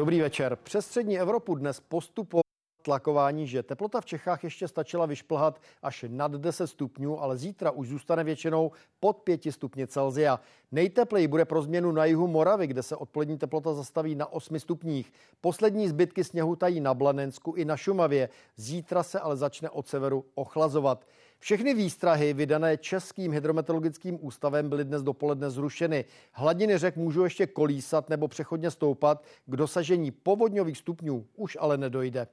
Dobrý večer. Přes střední Evropu dnes postupovalo tlakování, že teplota v Čechách ještě stačila vyšplhat až nad 10 stupňů, ale zítra už zůstane většinou pod 5 stupně Celzia. Nejtepleji bude pro změnu na jihu Moravy, kde se odpolední teplota zastaví na 8 stupních. Poslední zbytky sněhu tají na Blanensku i na Šumavě. Zítra se ale začne od severu ochlazovat. Všechny výstrahy vydané Českým hydrometeorologickým ústavem byly dnes dopoledne zrušeny. Hladiny řek můžou ještě kolísat nebo přechodně stoupat. K dosažení povodňových stupňů už ale nedojde.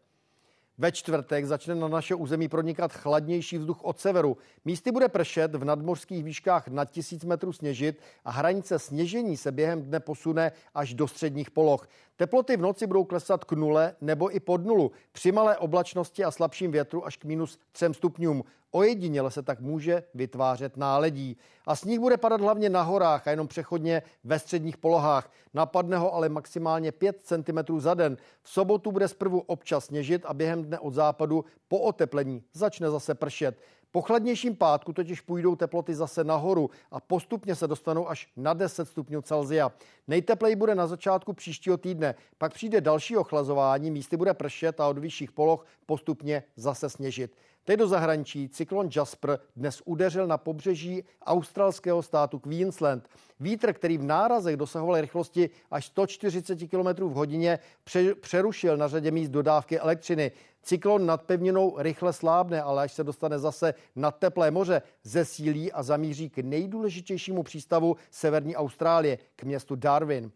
Ve čtvrtek začne na naše území pronikat chladnější vzduch od severu. Místy bude pršet, v nadmořských výškách nad tisíc metrů sněžit a hranice sněžení se během dne posune až do středních poloh. Teploty v noci budou klesat k nule nebo i pod nulu. Při malé oblačnosti a slabším větru až k minus 3 stupňům. Ojediněle se tak může vytvářet náledí. A sníh bude padat hlavně na horách a jenom přechodně ve středních polohách. Napadne ho ale maximálně 5 cm za den. V sobotu bude zprvu občas sněžit a během dne od západu po oteplení začne zase pršet. Po chladnějším pátku totiž půjdou teploty zase nahoru a postupně se dostanou až na 10 stupňů Celzia. Nejtepleji bude na začátku příštího týdne, pak přijde další ochlazování, místy bude pršet a od vyšších poloh postupně zase sněžit. Teď do zahraničí cyklon Jasper dnes udeřil na pobřeží australského státu Queensland. Vítr, který v nárazech dosahoval rychlosti až 140 km v hodině, přerušil na řadě míst dodávky elektřiny. Cyklon nad pevninou rychle slábne, ale až se dostane zase na teplé moře, zesílí a zamíří k nejdůležitějšímu přístavu severní Austrálie, k městu Darwin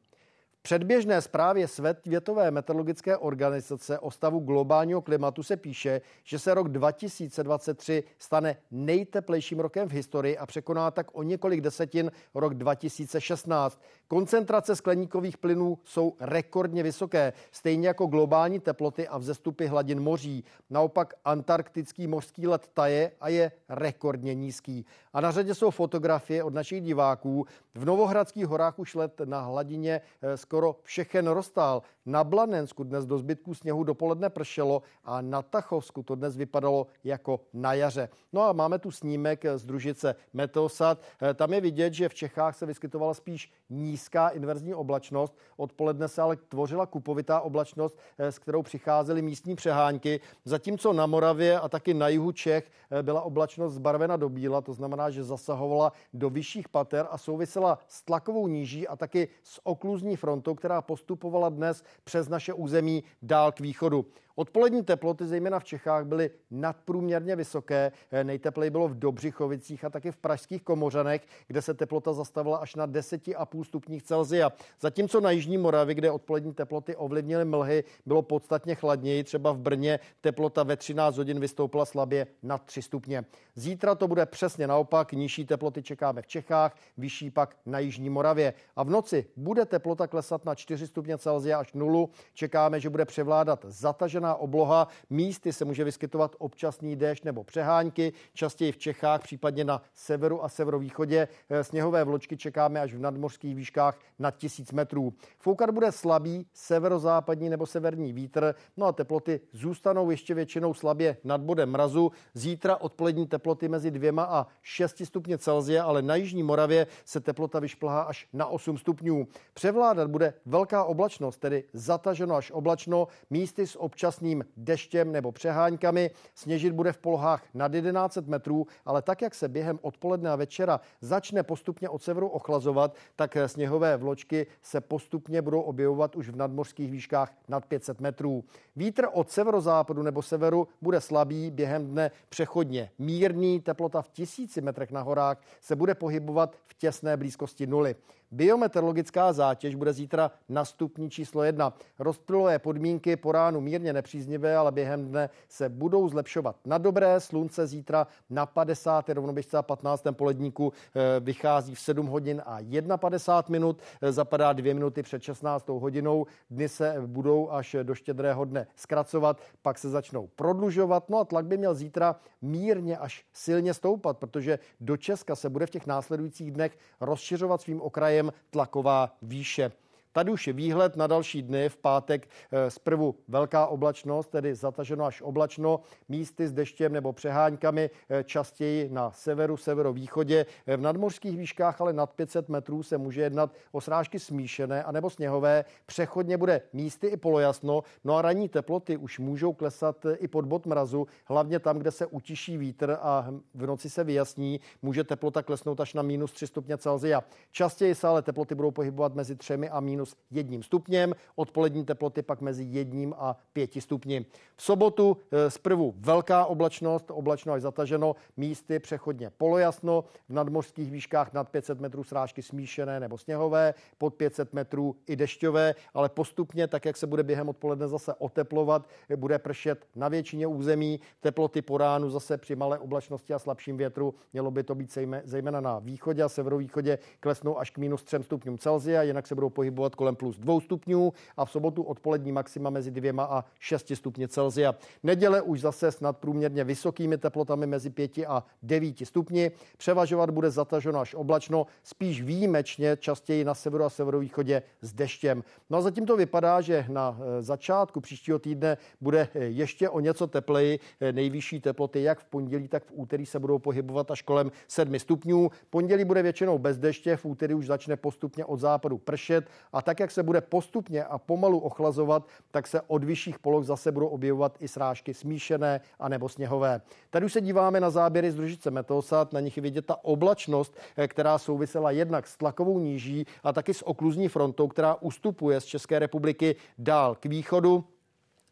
předběžné zprávě Světové meteorologické organizace o stavu globálního klimatu se píše, že se rok 2023 stane nejteplejším rokem v historii a překoná tak o několik desetin rok 2016. Koncentrace skleníkových plynů jsou rekordně vysoké, stejně jako globální teploty a vzestupy hladin moří. Naopak antarktický mořský led taje a je rekordně nízký. A na řadě jsou fotografie od našich diváků. V Novohradských horách už let na hladině eh, skoro všechen roztál. Na Blanensku dnes do zbytku sněhu dopoledne pršelo a na Tachovsku to dnes vypadalo jako na jaře. No a máme tu snímek z družice Meteosat. Eh, tam je vidět, že v Čechách se vyskytovala spíš nízká inverzní oblačnost. Odpoledne se ale tvořila kupovitá oblačnost, eh, s kterou přicházely místní přehánky. Zatímco na Moravě a taky na jihu Čech eh, byla oblačnost zbarvena do bíla, to znamená, že zasahovala do vyšších pater a souvisela s tlakovou níží a taky s okluzní frontou, která postupovala dnes přes naše území dál k východu. Odpolední teploty, zejména v Čechách, byly nadprůměrně vysoké. Nejtepleji bylo v Dobřichovicích a taky v pražských Komořanech, kde se teplota zastavila až na 10,5 stupních Celzia. Zatímco na Jižní Moravě, kde odpolední teploty ovlivnily mlhy, bylo podstatně chladněji. Třeba v Brně teplota ve 13 hodin vystoupila slabě na 3 stupně. Zítra to bude přesně naopak. Nižší teploty čekáme v Čechách, vyšší pak na Jižní Moravě. A v noci bude teplota klesat na 4 stupně Celzia až nulu. Čekáme, že bude převládat zatažená obloha. Místy se může vyskytovat občasný déšť nebo přehánky, častěji v Čechách, případně na severu a severovýchodě. Eh, sněhové vločky čekáme až v nadmořských výškách nad 1000 metrů. Foukat bude slabý severozápadní nebo severní vítr, no a teploty zůstanou ještě většinou slabě nad bodem mrazu. Zítra odpolední teploty mezi dvěma a 6 stupně Celzia, ale na Jižní Moravě se teplota vyšplhá až na 8 stupňů. Převládat bude velká oblačnost, tedy zataženo až oblačno, místy s občas občasným deštěm nebo přeháňkami. Sněžit bude v polohách nad 11 metrů, ale tak, jak se během odpoledne a večera začne postupně od severu ochlazovat, tak sněhové vločky se postupně budou objevovat už v nadmořských výškách nad 500 metrů. Vítr od severozápadu nebo severu bude slabý, během dne přechodně mírný, teplota v tisíci metrech na horách se bude pohybovat v těsné blízkosti nuly. Biometeorologická zátěž bude zítra na stupní číslo jedna. Rozptylové podmínky po ránu mírně nepříznivé, ale během dne se budou zlepšovat. Na dobré slunce zítra na 50. rovnoběžce a 15. poledníku eh, vychází v 7 hodin a 51 minut, eh, zapadá 2 minuty před 16. hodinou. Dny se budou až do štědrého dne zkracovat, pak se začnou prodlužovat. No a tlak by měl zítra mírně až silně stoupat, protože do Česka se bude v těch následujících dnech rozšiřovat svým okrajem tlaková výše. Tady už je výhled na další dny. V pátek eh, zprvu velká oblačnost, tedy zataženo až oblačno, místy s deštěm nebo přeháňkami, eh, častěji na severu, severovýchodě. Eh, v nadmořských výškách ale nad 500 metrů se může jednat o srážky smíšené anebo sněhové. Přechodně bude místy i polojasno, no a ranní teploty už můžou klesat i pod bod mrazu, hlavně tam, kde se utiší vítr a v noci se vyjasní, může teplota klesnout až na minus 3 stupně Celsia. Častěji se ale teploty budou pohybovat mezi 3 a minus 1 stupněm, odpolední teploty pak mezi 1 a 5 stupni. V sobotu eh, zprvu velká oblačnost, oblačno až zataženo, místy přechodně polojasno, v nadmořských výškách nad 500 metrů srážky smíšené nebo sněhové, pod 500 metrů i dešťové, ale postupně, tak jak se bude během odpoledne zase oteplovat, bude pršet na většině území, teploty po ránu zase při malé oblačnosti a slabším větru, mělo by to být zejména na východě a severovýchodě, klesnou až k minus 3 stupňům Celsia, jinak se budou pohybovat kolem plus 2 stupňů a v sobotu odpolední maxima mezi 2 a 6 stupně Celsia. Neděle už zase s nadprůměrně vysokými teplotami mezi 5 a 9 stupni. Převažovat bude zataženo až oblačno, spíš výjimečně, častěji na severu a severovýchodě s deštěm. No a zatím to vypadá, že na eh, začátku příštího týdne bude eh, ještě o něco tepleji. Eh, nejvyšší teploty jak v pondělí, tak v úterý se budou pohybovat až kolem 7 stupňů. Pondělí bude většinou bez deště, v úterý už začne postupně od západu pršet a tak, jak se bude postupně a pomalu ochlazovat, tak se od vyšších poloh zase budou objevovat i srážky smíšené a nebo sněhové. Tady už se díváme na záběry z družice Metosat, na nich je vidět ta oblačnost, eh, která souvisela jednak s tlakovou níží a taky s okluzní frontou, která ustupuje z České republiky dál k východu.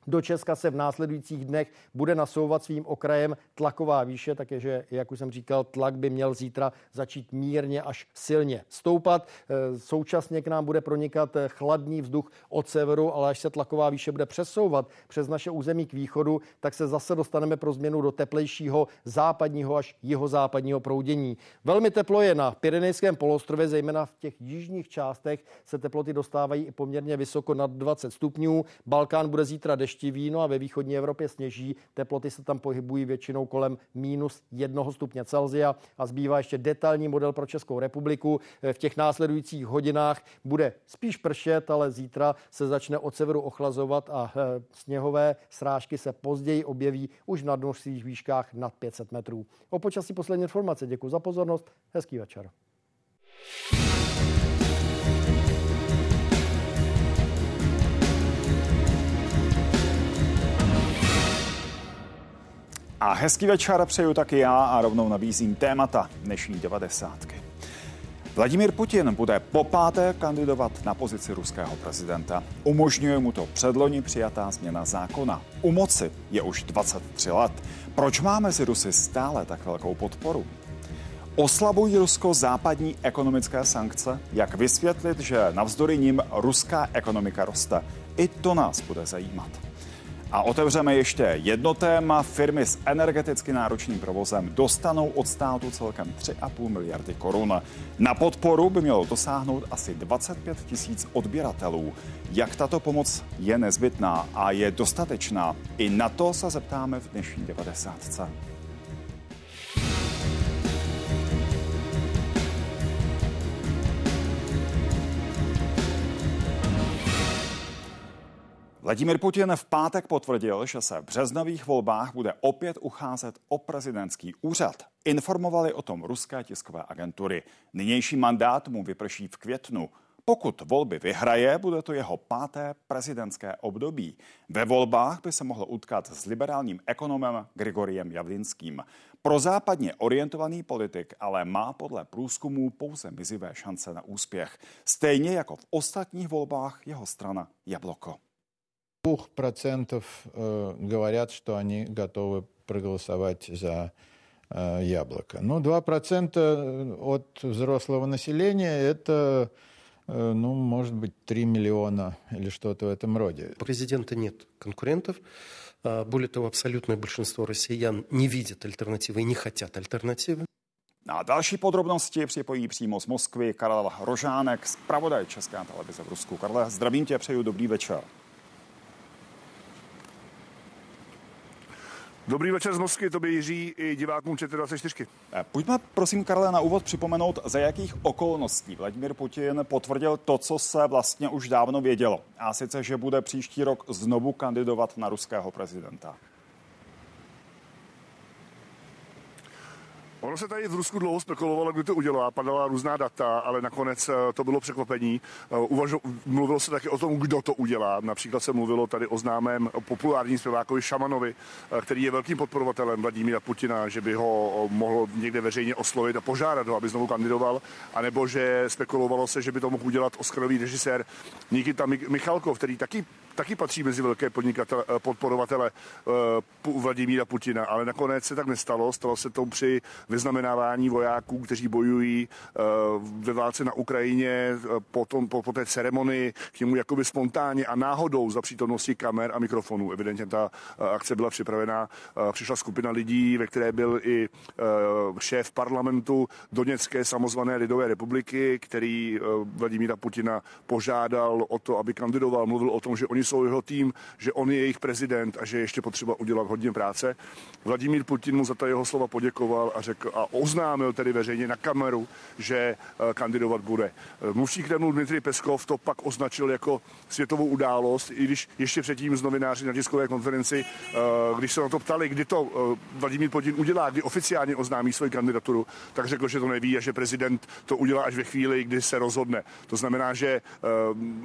Do Česka se v následujících dnech bude nasouvat svým okrajem tlaková výše, takže, jak už jsem říkal, tlak by měl zítra začít mírně až silně stoupat. E, současně k nám bude pronikat chladný vzduch od severu, ale až se tlaková výše bude přesouvat přes naše území k východu, tak se zase dostaneme pro změnu do teplejšího západního až jihozápadního proudění. Velmi teplo je na Pyrenejském polostrově, zejména v těch jižních částech se teploty dostávají i poměrně vysoko nad 20 stupňů. Balkán bude zítra dešť deštivý, no a ve východní Evropě sněží. Teploty se tam pohybují většinou kolem minus jednoho stupně Celzia a zbývá ještě detailní model pro Českou republiku. V těch následujících hodinách bude spíš pršet, ale zítra se začne od severu ochlazovat a e, sněhové srážky se později objeví už v nadmořských výškách nad 500 metrů. O počasí poslední informace. Děkuji za pozornost. Hezký večer. A hezký večer přeju taky já a rovnou nabízím témata dnešní devadesátky. Vladimír Putin bude po páté kandidovat na pozici ruského prezidenta. Umožňuje mu to předloni přijatá změna zákona. U moci je už 23 let. Proč má mezi Rusy stále tak velkou podporu? Oslabují Rusko západní ekonomické sankce? Jak vysvětlit, že navzdory nim ruská ekonomika roste? I to nás bude zajímat. A otevřeme ještě jedno téma. Firmy s energeticky náročným provozem dostanou od státu celkem 3,5 miliardy korun. Na podporu by mělo dosáhnout asi 25 tisíc odběratelů. Jak tato pomoc je nezbytná a je dostatečná? I na to se zeptáme v dnešní 90. Vladimír Putin v pátek potvrdil, že se v březnových volbách bude opět ucházet o prezidentský úřad. Informovali o tom ruské tiskové agentury. Nynější mandát mu vyprší v květnu. Pokud volby vyhraje, bude to jeho páté prezidentské období. Ve volbách by se mohl utkat s liberálním ekonomem Grigoriem Javlinským. Pro západně orientovaný politik ale má podle průzkumů pouze mizivé šance na úspěch. Stejně jako v ostatních volbách jeho strana Jabloko. Двух процентов э, говорят, что они готовы проголосовать за э, яблоко. Ну, 2% от взрослого населения – это, э, ну, может быть, 3 миллиона или что-то в этом роде. У президента нет конкурентов. Более того, абсолютное большинство россиян не видят альтернативы и не хотят альтернативы. Na další podrobnosti připojí přímo z Moskvy Karel Rožánek, zpravodaj České televize v Rusku. Karle, zdravím tě, přeju dobrý večer. Dobrý večer z Moskvy, to by Jiří i divákům ČT24. Eh, pojďme prosím, Karle, na úvod připomenout, za jakých okolností Vladimír Putin potvrdil to, co se vlastně už dávno vědělo. A sice, že bude příští rok znovu kandidovat na ruského prezidenta. Ono se tady v Rusku dlouho spekulovalo, kdo to udělá, padala různá data, ale nakonec eh, to bylo překvapení. Eh, uvažo, mluvilo se taky o tom, kdo to udělá. Například se mluvilo tady o známém populárním zpěvákovi Šamanovi, eh, který je velkým podporovatelem Vladimíra Putina, že by ho mohlo někde veřejně oslovit a požádat ho, aby znovu kandidoval, anebo že spekulovalo se, že by to mohl udělat Oscarový režisér Nikita Michalkov, který taky taky patří mezi velké podnikatele, eh, podporovatele uh, Vladimíra Putina, ale nakonec se tak nestalo. Stalo se to při vyznamenávání vojáků, kteří bojují uh, ve válce na Ukrajině po, tom, po, po té ceremonii k němu jakoby spontánně a náhodou za přítomnosti kamer a mikrofonů. Evidentně ta uh, akce byla připravená. Uh, přišla skupina lidí, ve které byl i uh, šéf parlamentu Doněcké samozvané lidové republiky, který uh, Vladimíra Putina požádal o to, aby kandidoval. Mluvil o tom, že oni jsou jeho tým, že on je jejich prezident a že je ještě potřeba udělat hodně práce. Vladimír Putin mu za ta jeho slova poděkoval a řekl a oznámil tedy veřejně na kameru, že eh, kandidovat bude. Eh, mluvčí Kremlu Dmitry Peskov to pak označil jako světovou událost, i když ještě předtím z novináři na tiskové konferenci, eh, když se na to ptali, kdy to Vladimír Putin udělá, kdy oficiálně oznámí svoji kandidaturu, tak řekl, že to neví a že prezident to udělá až ve chvíli, kdy se rozhodne. To znamená, že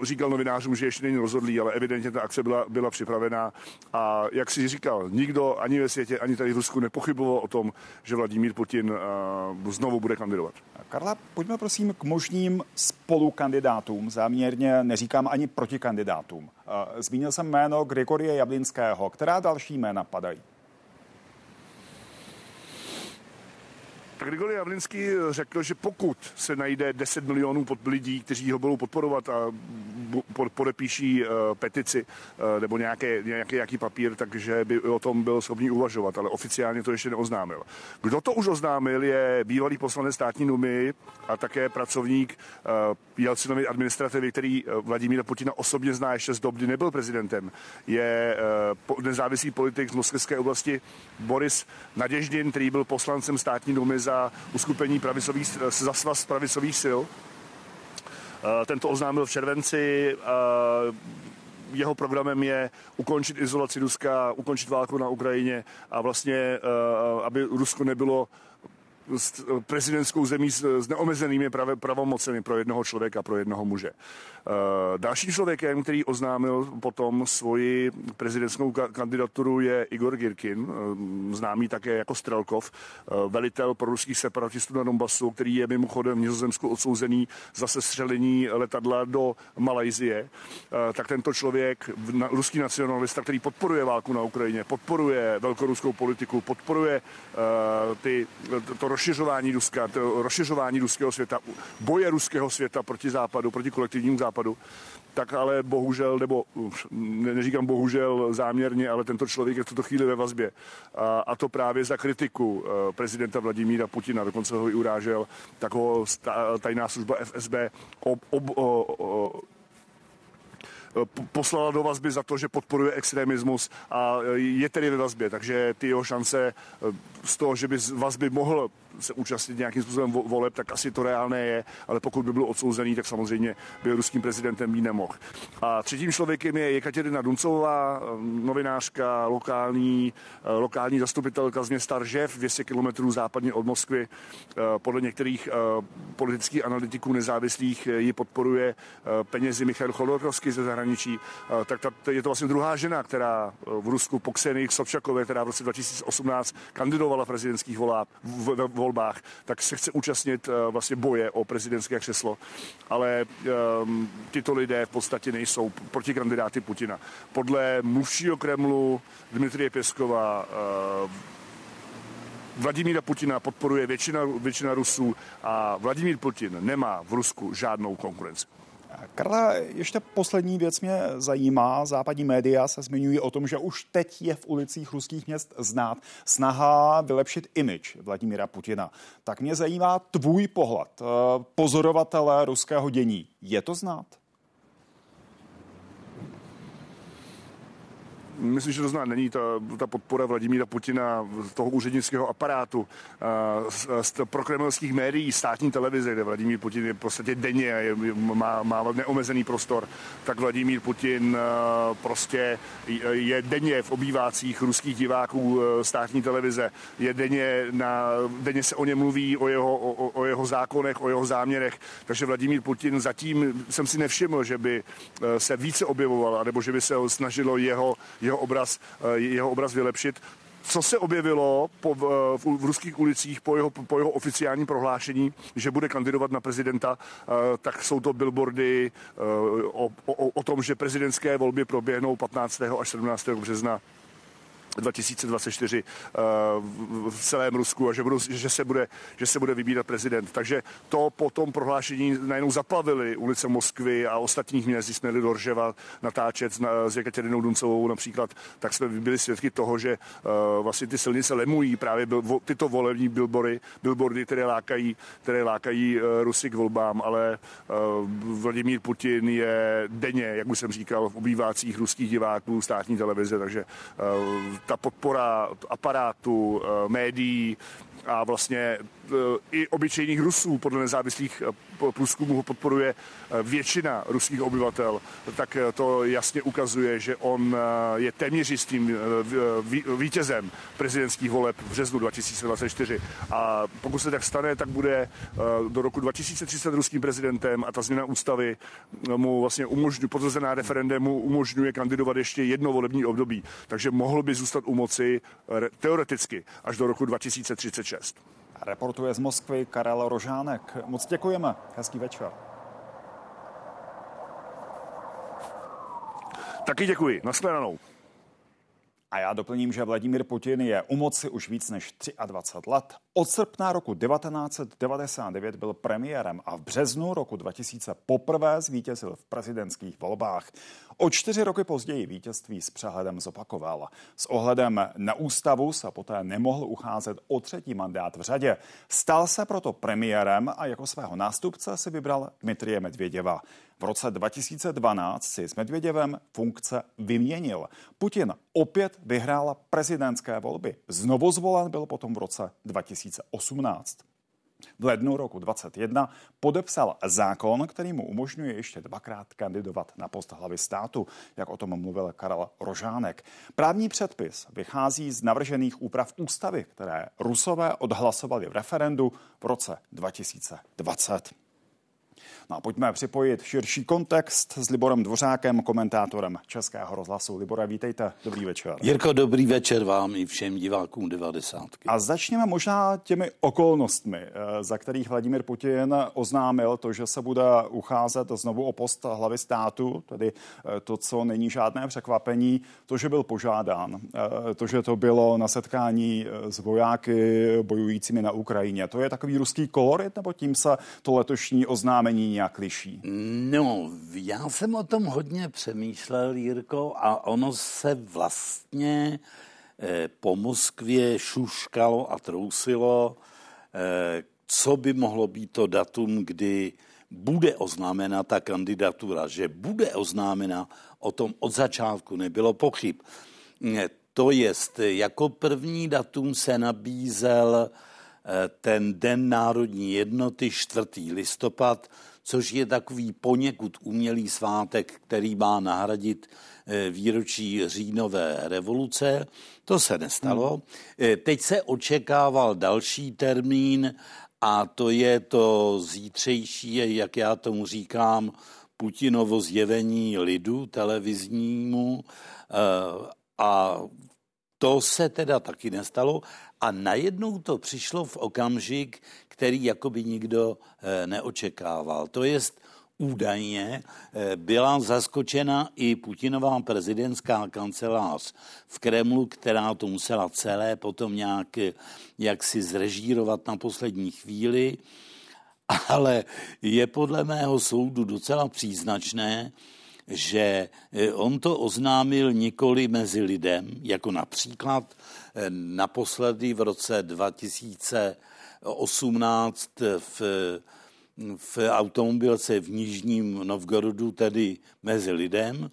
říkal novinářům, že ještě není rozhodlý, ale evidentně evidentně ta akce byla, byla připravená a jak si říkal, nikdo ani ve světě, ani tady v Rusku nepochyboval o tom, že Vladimír Putin uh, znovu bude kandidovat. Karla, pojďme prosím k možným spolukandidátům, záměrně neříkám ani protikandidátům. Uh, zmínil jsem jméno Grigorie Jablinského. Která další jména padají? Grigory Javlinský řekl, že pokud se najde 10 milionů pod lidí, kteří ho budou podporovat a podepíší uh, petici uh, nebo nějaké, nějaký, nějaký papír, takže by o tom byl schopný uvažovat, ale oficiálně to ještě neoznámil. Kdo to už oznámil, je bývalý poslanec státní numy a také pracovník Jelcinovy administrativy, který Vladimíra Putina osobně zná ještě z dob, kdy nebyl prezidentem. Je nezávislý politik z moskevské oblasti Boris Naděždin, který byl poslancem státní dumy za uskupení pravicových, za svaz pravicových sil. Eh, tento oznámil v červenci. Eh, jeho programem je ukončit izolaci Ruska, ukončit válku na Ukrajině a vlastně, eh, aby Rusko nebylo prezidentskou zemí s, neomezenými prav, pravomocemi pro jednoho člověka, pro jednoho muže. Uh, dalším člověkem, který oznámil potom svoji prezidentskou kandidaturu, je Igor Girkin, uh, známý také jako Strelkov, uh, velitel ruských separatistů na Donbasu, který je mimochodem v Nizozemsku odsouzený za sestřelení letadla do Malajzie. Tak tento člověk, ruský nacionalista, který podporuje válku na Ukrajině, podporuje velkoruskou politiku, podporuje ty, to rozšiřování Ruska, to rozšiřování ruského světa, boje ruského světa proti západu, proti kolektivnímu západu, tak ale bohužel, nebo neříkám bohužel záměrně, ale tento člověk je v tuto chvíli ve vazbě. A, a to právě za kritiku eh, prezidenta Vladimíra Putina, dokonce ho i urážel, tak ho tajná služba FSB ob, ob, ob, ob, poslala do vazby za to, že podporuje extremismus a je tedy ve vazbě, takže ty jeho šance eh, z toho, že by z vazby mohl se účastnit nějakým způsobem voleb, tak asi to reálné je, ale pokud by byl odsouzený, tak samozřejmě by ruským prezidentem být nemohl. A třetím člověkem je Jekaterina Duncová, novinářka, lokální, lokální zastupitelka z města Ržev, 200 km západně od Moskvy. Podle některých politických analytiků nezávislých ji podporuje penězi Michal Chodorkovský ze zahraničí. Tak ta, je to vlastně druhá žena, která v Rusku po Ksenii Sobčakové, která v roce 2018 kandidovala v prezidentských volách, v, v volbách, tak se chce účastnit uh, vlastně boje o prezidentské křeslo. Ale um, tyto lidé v podstatě nejsou protikandidáty Putina. Podle mluvšího Kremlu Dmitrie Pěskova uh, Vladimíra Putina podporuje většina, většina Rusů a Vladimír Putin nemá v Rusku žádnou konkurenci. Karla, ještě poslední věc mě zajímá. Západní média se zmiňují o tom, že už teď je v ulicích ruských měst znát snaha vylepšit imič Vladimíra Putina. Tak mě zajímá tvůj pohled, eh, pozorovatele ruského dění. Je to znát? Myslím, že to zná, není ta, ta podpora Vladimíra Putina, toho úřednického aparátu, z, z prokremelských médií, státní televize, kde Vladimír Putin je v podstatě denně a je, má, má neomezený prostor, tak Vladimír Putin prostě je denně v obývácích ruských diváků státní televize, je denně, na, denně se o něm mluví, o jeho, o, o jeho zákonech, o jeho záměrech, takže Vladimír Putin zatím jsem si nevšiml, že by se více objevoval, nebo že by se snažilo jeho, jeho, obraz, jeho obraz vylepšit co se objevilo po, v, v ruských ulicích po jeho, po jeho oficiálním prohlášení, že bude kandidovat na prezidenta, tak jsou to billboardy o, o, o tom, že prezidentské volby proběhnou 15. až 17. března 2024 eh, v celém Rusku a že, budou, že, se bude, že se bude vybírat prezident. Takže to po tom prohlášení najednou zaplavili ulice Moskvy a ostatních měst, když jsme jeli do Rževa natáčet s Jekaterinou Duncovou například, tak jsme byli svědky toho, že uh, vlastně ty silnice lemují právě tyto volební billboardy, billboardy které lákají, které lákají uh, Rusy k volbám, ale Vladimír Putin je denně, jak už jsem říkal, v obývácích ruských diváků státní televize, takže ta podpora aparátu, eh, médií a vlastně eh, i obyčejných Rusů podle nezávislých eh, průzkumů ho podporuje většina ruských obyvatel, tak to jasně ukazuje, že on je téměř jistým vítězem prezidentských voleb v březnu 2024. A pokud se tak stane, tak bude do roku 2030 ruským prezidentem a ta změna ústavy mu vlastně umožňuje, potvrzená referendem mu umožňuje kandidovat ještě jedno volební období. Takže mohl by zůstat u moci teoreticky až do roku 2036. Reportuje z Moskvy Karel Rožánek. Moc děkujeme. Hezký večer. Taky děkuji. Naschledanou. A já doplním, že Vladimír Putin je u moci už víc než 23 let. Od srpna roku 1999 byl premiérem a v březnu roku 2000 poprvé zvítězil v prezidentských volbách. O čtyři roky později vítězství s přehledem zopakoval. S ohledem na ústavu se poté nemohl ucházet o třetí mandát v řadě. Stal se proto premiérem a jako svého nástupce si vybral Dmitrie Medvěděva. V roce 2012 si s Medvěděvem funkce vyměnil. Putin opět vyhrál prezidentské volby. Znovu zvolen byl potom v roce 2018. V lednu roku 2021 podepsal zákon, který mu umožňuje ještě dvakrát kandidovat na post hlavy státu, jak o tom mluvil Karel Rožánek. Právní předpis vychází z navržených úprav ústavy, které Rusové odhlasovali v referendu v roce 2020. No a pojďme připojit širší kontext s Liborem Dvořákem, komentátorem Českého rozhlasu. Libore, vítejte, dobrý večer. Jirko, dobrý večer vám i všem divákům 90. A začněme možná těmi okolnostmi, eh, za kterých Vladimír Putin oznámil to, že se bude ucházet znovu o post hlavy státu, tedy eh, to, co není žádné překvapení, to, že byl požádán, eh, to, že to bylo na setkání s vojáky bojujícími na Ukrajině. To je takový ruský kolorit, nebo tím se to letošní oznámení nějak liší? No, já jsem o tom hodně přemýšlel, Jirko, a ono se vlastně eh, po Moskvě šuškalo a trousilo, eh, co by mohlo být to datum, kdy bude oznámena ta kandidatura, že bude oznámena, o tom od začátku nebylo pochyb. Eh, to jest, jako první datum se nabízel eh, ten Den národní jednoty 4. listopad což je takový poněkud umělý svátek, který má nahradit eh, výročí říjnové revoluce. To se nestalo. Hmm. Eh, teď se očekával další termín a to je to zítřejší, jak já tomu říkám, Putinovo zjevení lidu televiznímu eh, a to se teda taky nestalo a najednou to přišlo v okamžik, který jakoby nikdo eh, neočekával. To jest, údajně eh, byla zaskočena i Putinová prezidentská kancelář v Kremlu, která to musela celé potom nějak eh, jak si zrežírovat na poslední chvíli, ale je podle mého soudu docela příznačné, že on to oznámil nikoli mezi lidem, jako například naposledy v roce 2000 18 v, v automobilce v Nižním Novgorodu, tedy mezi lidem.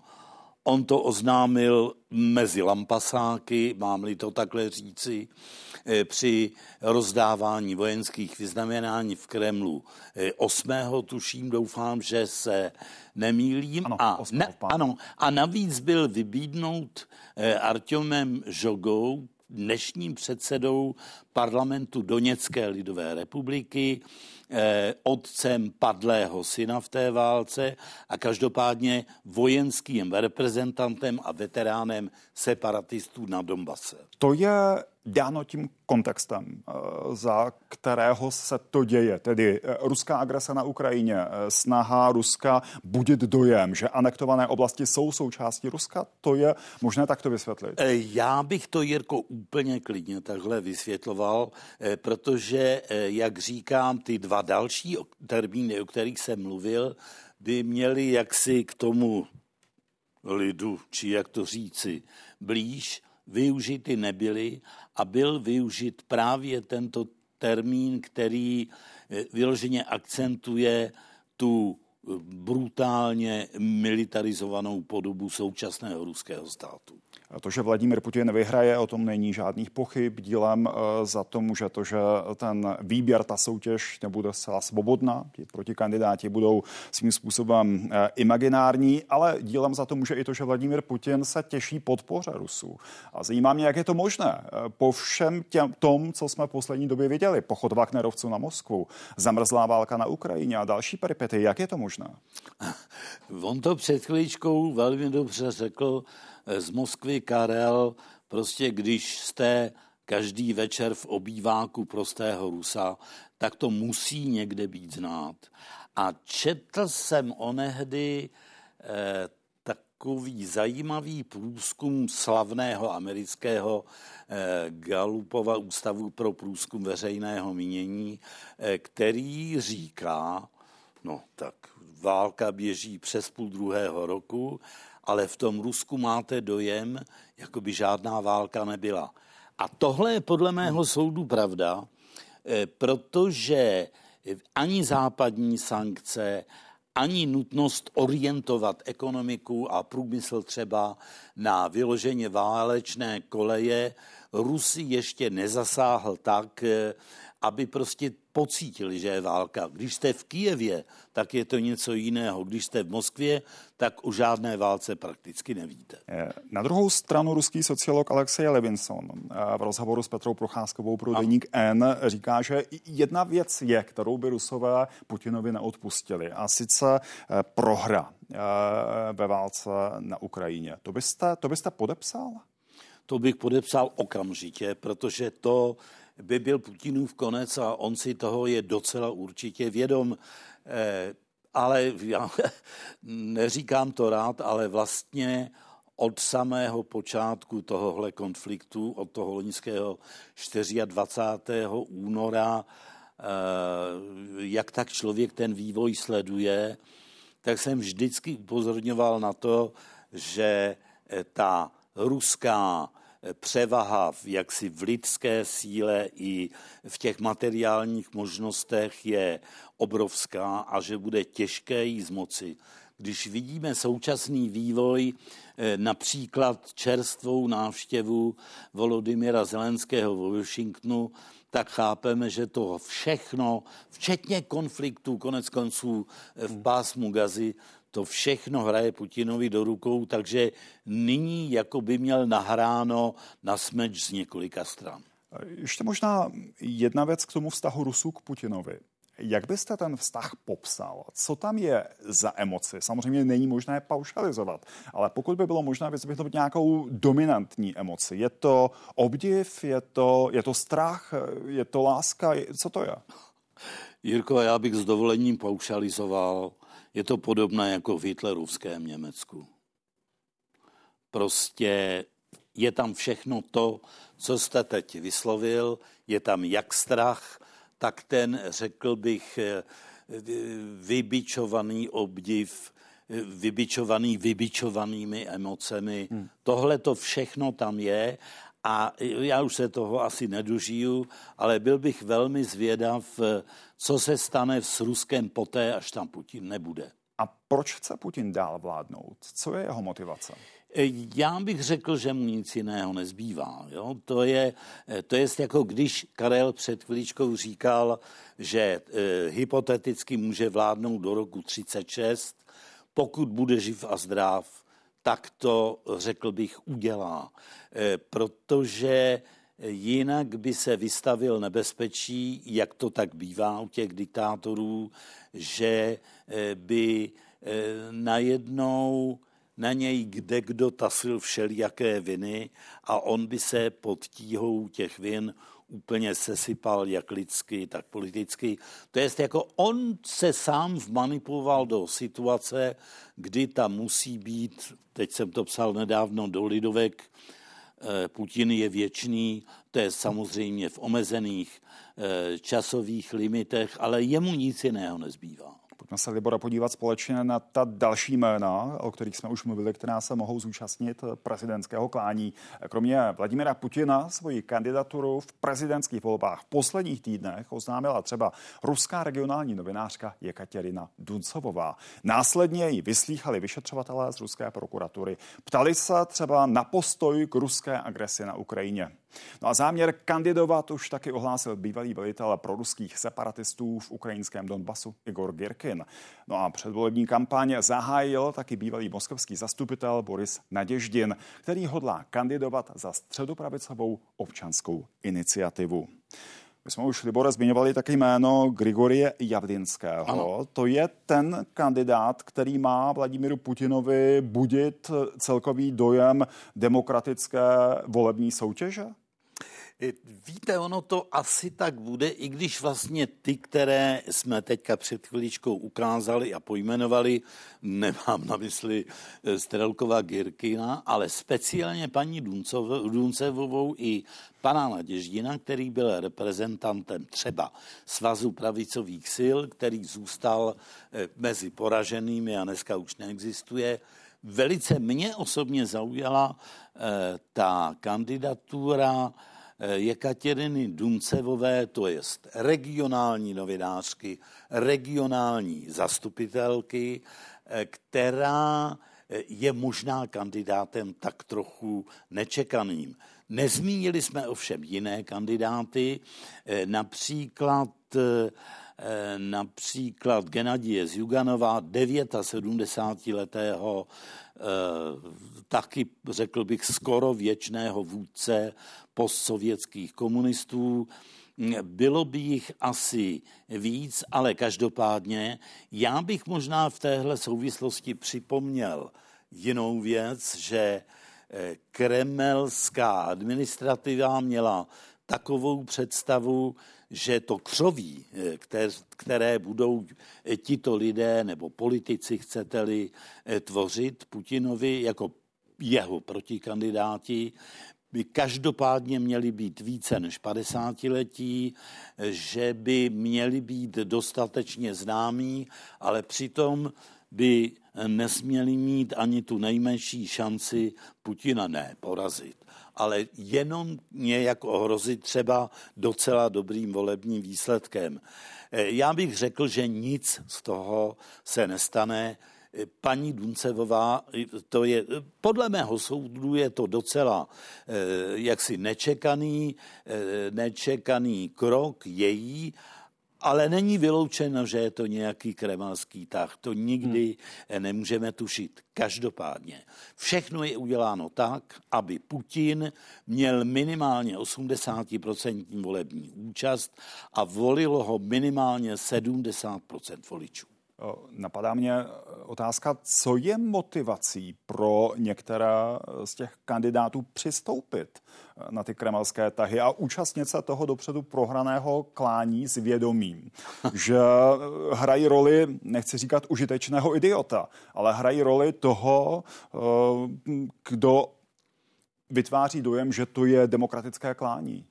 On to oznámil mezi lampasáky, mám-li to takhle říci, eh, při rozdávání vojenských vyznamenání v Kremlu 8. Eh, tuším, doufám, že se nemýlím. Ano, a, na, ano, a navíc byl vybídnout eh, Artemem Žogou, dnešním předsedou parlamentu Doněcké lidové republiky, Eh, otcem padlého syna v té válce a každopádně vojenským reprezentantem a veteránem separatistů na Donbase. To je dáno tím kontextem, eh, za kterého se to děje, tedy eh, ruská agrese na Ukrajině, eh, snaha Ruska budit dojem, že anektované oblasti jsou součástí Ruska, to je možné takto vysvětlit? Já bych to, Jirko, úplně klidně takhle vysvětloval, protože, jak říkám, ty dva další termíny, o kterých jsem mluvil, by měly jaksi k tomu lidu, či jak to říci, blíž, využity nebyly a byl využit právě tento termín, který eh, vyloženě akcentuje tu eh, brutálně militarizovanou podobu současného ruského státu. To, že Vladimir Putin vyhraje, o tom není žádných pochyb. Dílem eh, za to může to, že ten výběr, ta soutěž nebude zcela svobodná. Ti protikandidáti budou svým způsobem eh, imaginární, ale dílem za to může i to, že Vladimir Putin se těší podpoře Rusů. A zajímá mě, jak je to možné. Eh, po všem těm, tom, co jsme v poslední době viděli, pochod Wagnerovců na Moskvu, zamrzlá válka na Ukrajině a další peripety, jak je to možné? On to před chvíličkou velmi dobře řekl, z Moskvy Karel, prostě když jste každý večer v obýváku prostého Rusa, tak to musí někde být znát. A četl jsem onehdy eh, takový zajímavý průzkum slavného amerického eh, Galupova ústavu pro průzkum veřejného mínění, eh, který říká, no tak válka běží přes půl druhého roku ale v tom Rusku máte dojem, jako by žádná válka nebyla. A tohle je podle mého soudu pravda, eh, protože ani západní sankce, ani nutnost orientovat ekonomiku a průmysl třeba na vyloženě válečné koleje Rusy ještě nezasáhl tak, eh, aby prostě pocítili, že je válka. Když jste v Kijevě, tak je to něco jiného. Když jste v Moskvě, tak o žádné válce prakticky nevíte. Na druhou stranu ruský sociolog Alexej Levinson eh, v rozhovoru s Petrou Procházkovou pro deník N říká, že jedna věc je, kterou by Rusové Putinovi neodpustili, a sice eh, prohra eh, ve válce na Ukrajině. To byste, to byste podepsal? To bych podepsal okamžitě, protože to by byl Putinův konec a on si toho je docela určitě vědom. Eh, ale já neříkám to rád, ale vlastně od samého počátku tohohle konfliktu, od toho loňského 24. února, eh, jak tak člověk ten vývoj sleduje, tak jsem vždycky upozorňoval na to, že ta ruská převaha v jaksi v lidské síle i v těch materiálních možnostech je obrovská a že bude těžké jí zmoci. Když vidíme současný vývoj, eh, například čerstvou návštěvu Volodymyra Zelenského v Washingtonu, tak chápeme, že to všechno, včetně konfliktů, konec konců eh, v pásmu Gazy, to všechno hraje Putinovi do rukou, takže nyní jako by měl nahráno na smeč z několika stran. Ještě možná jedna věc k tomu vztahu Rusů k Putinovi. Jak byste ten vztah popsal? Co tam je za emoci? Samozřejmě není možné paušalizovat, ale pokud by bylo možné vyzvihnout nějakou dominantní emoci, je to obdiv, je to, je to strach, je to láska, co to je? Jirko, já bych s dovolením paušalizoval je to podobné jako v hitlerovském Německu. Prostě je tam všechno to, co jste teď vyslovil, je tam jak strach, tak ten, řekl bych, vybičovaný obdiv, vybičovaný vybičovanými emocemi. Hmm. Tohle to všechno tam je a já už se toho asi nedožiju, ale byl bych velmi zvědav, co se stane s Ruskem poté, až tam Putin nebude. A proč chce Putin dál vládnout? Co je jeho motivace? Já bych řekl, že mu nic jiného nezbývá. Jo? To, je, to je jako když Karel před chviličkou říkal, že e, hypoteticky může vládnout do roku 36, pokud bude živ a zdrav, tak to, řekl bych, udělá. E, protože jinak by se vystavil nebezpečí, jak to tak bývá u těch diktátorů, že by najednou na něj kde kdo tasil všelijaké viny a on by se pod tíhou těch vin úplně sesypal jak lidsky, tak politicky. To je jako on se sám vmanipuloval do situace, kdy tam musí být, teď jsem to psal nedávno do Lidovek, eh, Putin je věčný, to je samozřejmě v omezených eh, časových limitech, ale jemu nic jiného nezbývá. Pojďme se, Libora, podívat společně na ta další jména, o kterých jsme už mluvili, která se mohou zúčastnit prezidentského klání. Kromě Vladimira Putina svoji kandidaturu v prezidentských volbách v posledních týdnech oznámila třeba ruská regionální novinářka Jekaterina Duncovová. Následně ji vyslýchali vyšetřovatelé z ruské prokuratury. Ptali se třeba na postoj k ruské agresi na Ukrajině. No a záměr kandidovat už taky ohlásil bývalý velitel proruských separatistů v ukrajinském Donbasu Igor Girkin. No a předvolební kampaně zahájil taky bývalý moskovský zastupitel Boris Naděždin, který hodlá kandidovat za středopravicovou občanskou iniciativu. My jsme už, Libore, zmiňovali taky jméno Grigorie Javdinského. Ano. To je ten kandidát, který má Vladimíru Putinovi budit celkový dojem demokratické volební soutěže? Víte, ono to asi tak bude, i když vlastně ty, které jsme teďka před chviličkou ukázali a pojmenovali, nemám na mysli eh, Strelkova Girkina, ale speciálně paní Duncevovou i pana Naděždina, který byl reprezentantem třeba Svazu pravicových sil, který zůstal eh, mezi poraženými a dneska už neexistuje. Velice mě osobně zaujala eh, ta kandidatura Jekateriny Duncevové, to je regionální novinářky, regionální zastupitelky, která je možná kandidátem tak trochu nečekaným. Nezmínili jsme ovšem jiné kandidáty, například například Genadie z Juganova, 79-letého taky, řekl bych, skoro věčného vůdce postsovětských komunistů. Bylo by jich asi víc, ale každopádně já bych možná v téhle souvislosti připomněl jinou věc, že eh, kremelská administrativa měla takovou představu, že to křoví, eh, které, budou eh, tito lidé nebo politici, chcete-li, tvořit Putinovi jako jeho protikandidáti, by každopádně měli být více než 50 letí, že by měli být dostatečně známí, ale přitom by nesměli mít ani tu nejmenší šanci Putina ne porazit, ale jenom nějak ohrozit třeba docela dobrým volebním výsledkem. Já bych řekl, že nic z toho se nestane paní Duncevová, to je, podle mého soudu je to docela eh, jaksi nečekaný, eh, nečekaný krok její, ale není vyloučeno, že je to nějaký kremelský tah. To nikdy hmm. nemůžeme tušit. Každopádně všechno je uděláno tak, aby Putin měl minimálně 80% volební účast a volilo ho minimálně 70% voličů. Napadá mě otázka, co je motivací pro některé z těch kandidátů přistoupit na ty kremelské tahy a účastnit se toho dopředu prohraného klání s vědomím, že hrají roli, nechci říkat užitečného idiota, ale hrají roli toho, kdo vytváří dojem, že to je demokratické klání.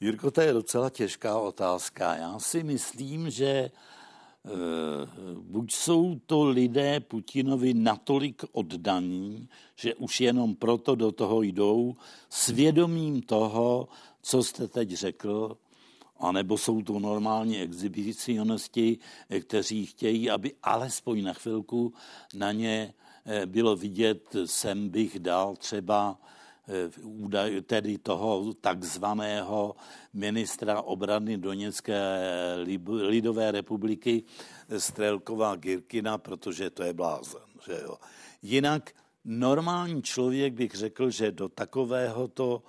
Jirko, to je docela těžká otázka. Já si myslím, že e, buď jsou to lidé Putinovi natolik oddaní, že už jenom proto do toho jdou, svědomím toho, co jste teď řekl, anebo jsou to normální exhibicionisti, kteří chtějí, aby alespoň na chvilku na ně bylo vidět, sem bych dal třeba údaj, tedy toho takzvaného ministra obrany Doněcké lidové republiky Strelková Girkina, protože to je blázen. Že jo. Jinak normální člověk bych řekl, že do takovéhoto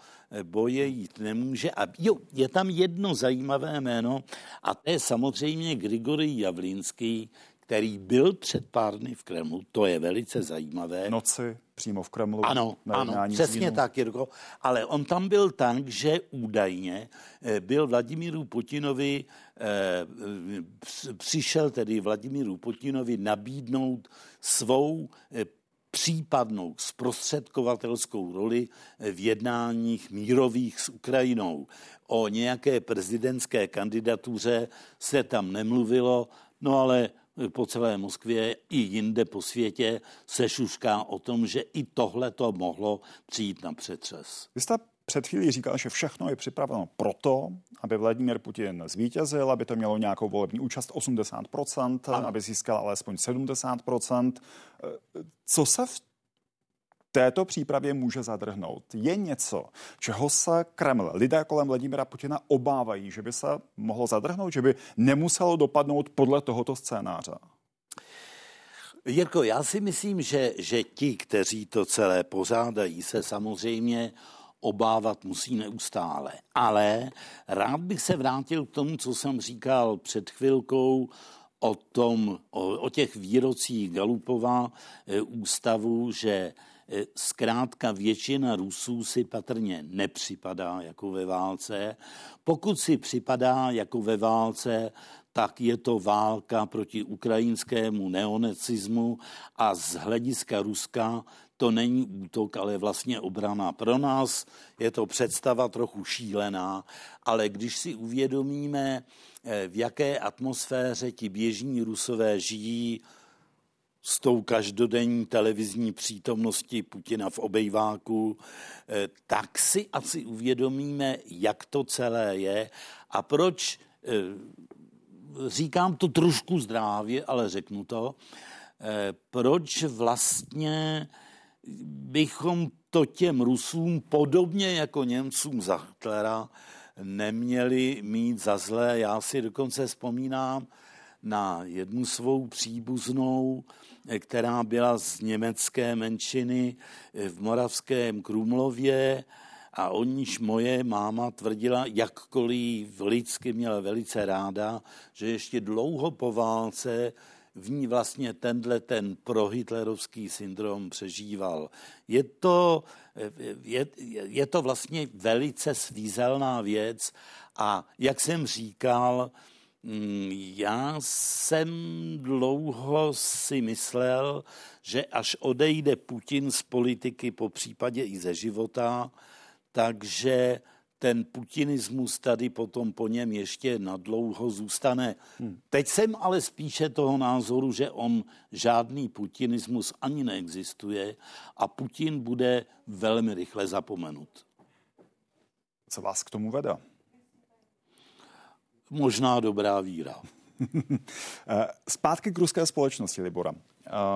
boje jít nemůže. A jo, je tam jedno zajímavé jméno a to je samozřejmě Grigory Javlínský, který byl před pár dny v Kremlu, to je velice zajímavé. Noci přímo v Kremlu. Ano, ano, přesně tak, Jirko. Ale on tam byl tak, že údajně eh, byl Vladimíru Putinovi, eh, přišel tedy Vladimíru Putinovi nabídnout svou eh, případnou zprostředkovatelskou roli v jednáních mírových s Ukrajinou. O nějaké prezidentské kandidatuře se tam nemluvilo, no ale po celé Moskvě i jinde po světě se šušká o tom, že i tohle to mohlo přijít na přetřes. Vy jste před chvílí říkal, že všechno je připraveno proto, aby Vladimír Putin zvítězil, aby to mělo nějakou volební účast 80%, ano. aby získal alespoň 70%. Co se v této přípravě může zadrhnout. Je něco, čeho se Kreml, lidé kolem Vladimira Putina obávají, že by se mohlo zadrhnout, že by nemuselo dopadnout podle tohoto scénáře? Jirko, já si myslím, že, že ti, kteří to celé pořádají, se samozřejmě obávat musí neustále. Ale rád bych se vrátil k tomu, co jsem říkal před chvilkou o, tom, o, o těch výrocích Galupova e, ústavu, že zkrátka většina Rusů si patrně nepřipadá jako ve válce. Pokud si připadá jako ve válce, tak je to válka proti ukrajinskému neonacismu a z hlediska Ruska to není útok, ale vlastně obrana. Pro nás je to představa trochu šílená, ale když si uvědomíme, eh, v jaké atmosféře ti běžní rusové žijí, s tou každodenní televizní přítomností Putina v obejváku, eh, tak si asi uvědomíme, jak to celé je a proč, eh, říkám to trošku zdrávě, ale řeknu to, eh, proč vlastně bychom to těm Rusům, podobně jako Němcům za Hitlera, neměli mít za zlé. Já si dokonce vzpomínám na jednu svou příbuznou, která byla z německé menšiny v Moravském Krumlově a o níž moje máma tvrdila, jakkoliv lidsky měla velice ráda, že ještě dlouho po válce v ní vlastně tenhle ten prohitlerovský syndrom přežíval. Je to, je, je to vlastně velice svízelná věc a jak jsem říkal, já jsem dlouho si myslel, že až odejde Putin z politiky, po případě i ze života, takže ten putinismus tady potom po něm ještě nadlouho zůstane. Hmm. Teď jsem ale spíše toho názoru, že on žádný putinismus ani neexistuje a Putin bude velmi rychle zapomenut. Co vás k tomu vede? Možná dobrá víra. Eh, zpátky k ruské společnosti, Libora.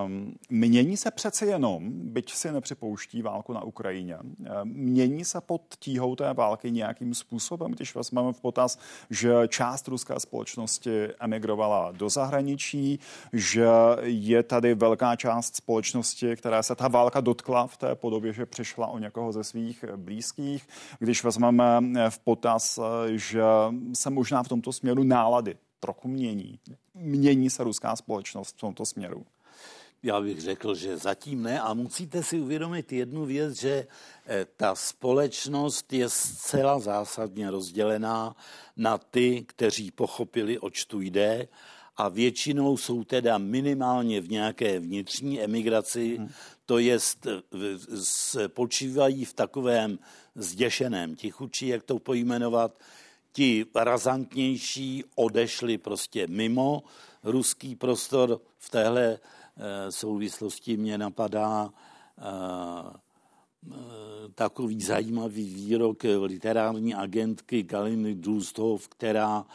Um, mění se přece jenom, byť si nepřipouští válku na Ukrajině, ehm, mění se pod tíhou té války nějakým způsobem, když vezmeme v potaz, že část ruské společnosti emigrovala do zahraničí, že je tady velká část společnosti, která se ta válka dotkla v té podobě, že přišla o někoho ze svých blízkých. Když vezmeme v potaz, že se možná v tomto směru nálady trochu mění. Mění se ruská společnost v tomto směru. Já bych řekl, že zatím ne. A musíte si uvědomit jednu věc, že eh, ta společnost je zcela zásadně rozdělená na ty, kteří pochopili, oč tu jde. A většinou jsou teda minimálně v nějaké vnitřní emigraci, hmm. to jest počívají v takovém zděšeném tichuči, jak to pojmenovat, ti razantnější odešli prostě mimo ruský prostor v téhle Eh, souvislosti mě napadá eh, takový zajímavý výrok literární agentky Galiny Dulstov, která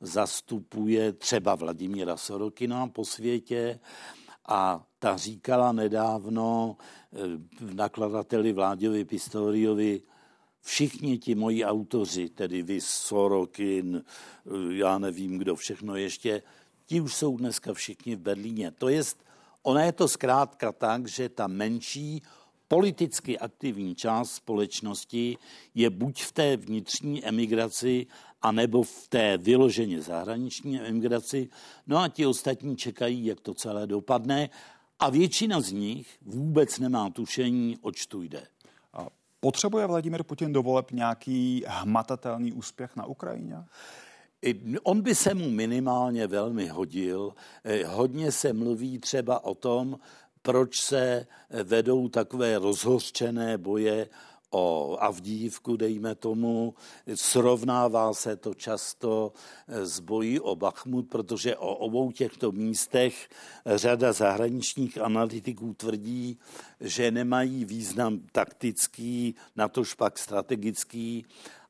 zastupuje třeba Vladimíra Sorokina po světě a ta říkala nedávno eh, nakladateli Vláďovi Pistoriovi, všichni ti moji autoři, tedy vy Sorokin, eh, já nevím, kdo všechno ještě, ti už jsou dneska všichni v Berlíně. To jest, ona je to zkrátka tak, že ta menší politicky aktivní část společnosti je buď v té vnitřní emigraci, anebo v té vyloženě zahraniční emigraci. No a ti ostatní čekají, jak to celé dopadne. A většina z nich vůbec nemá tušení, oč tu jde. Potřebuje Vladimir Putin dovoleb nějaký hmatatelný úspěch na Ukrajině? On by se mu minimálně velmi hodil. Eh, hodně se mluví třeba o tom, proč se vedou takové rozhořčené boje o Avdívku, dejme tomu, srovnává se to často s bojí o Bachmut, protože o obou těchto místech řada zahraničních analytiků tvrdí, že nemají význam taktický, natož pak strategický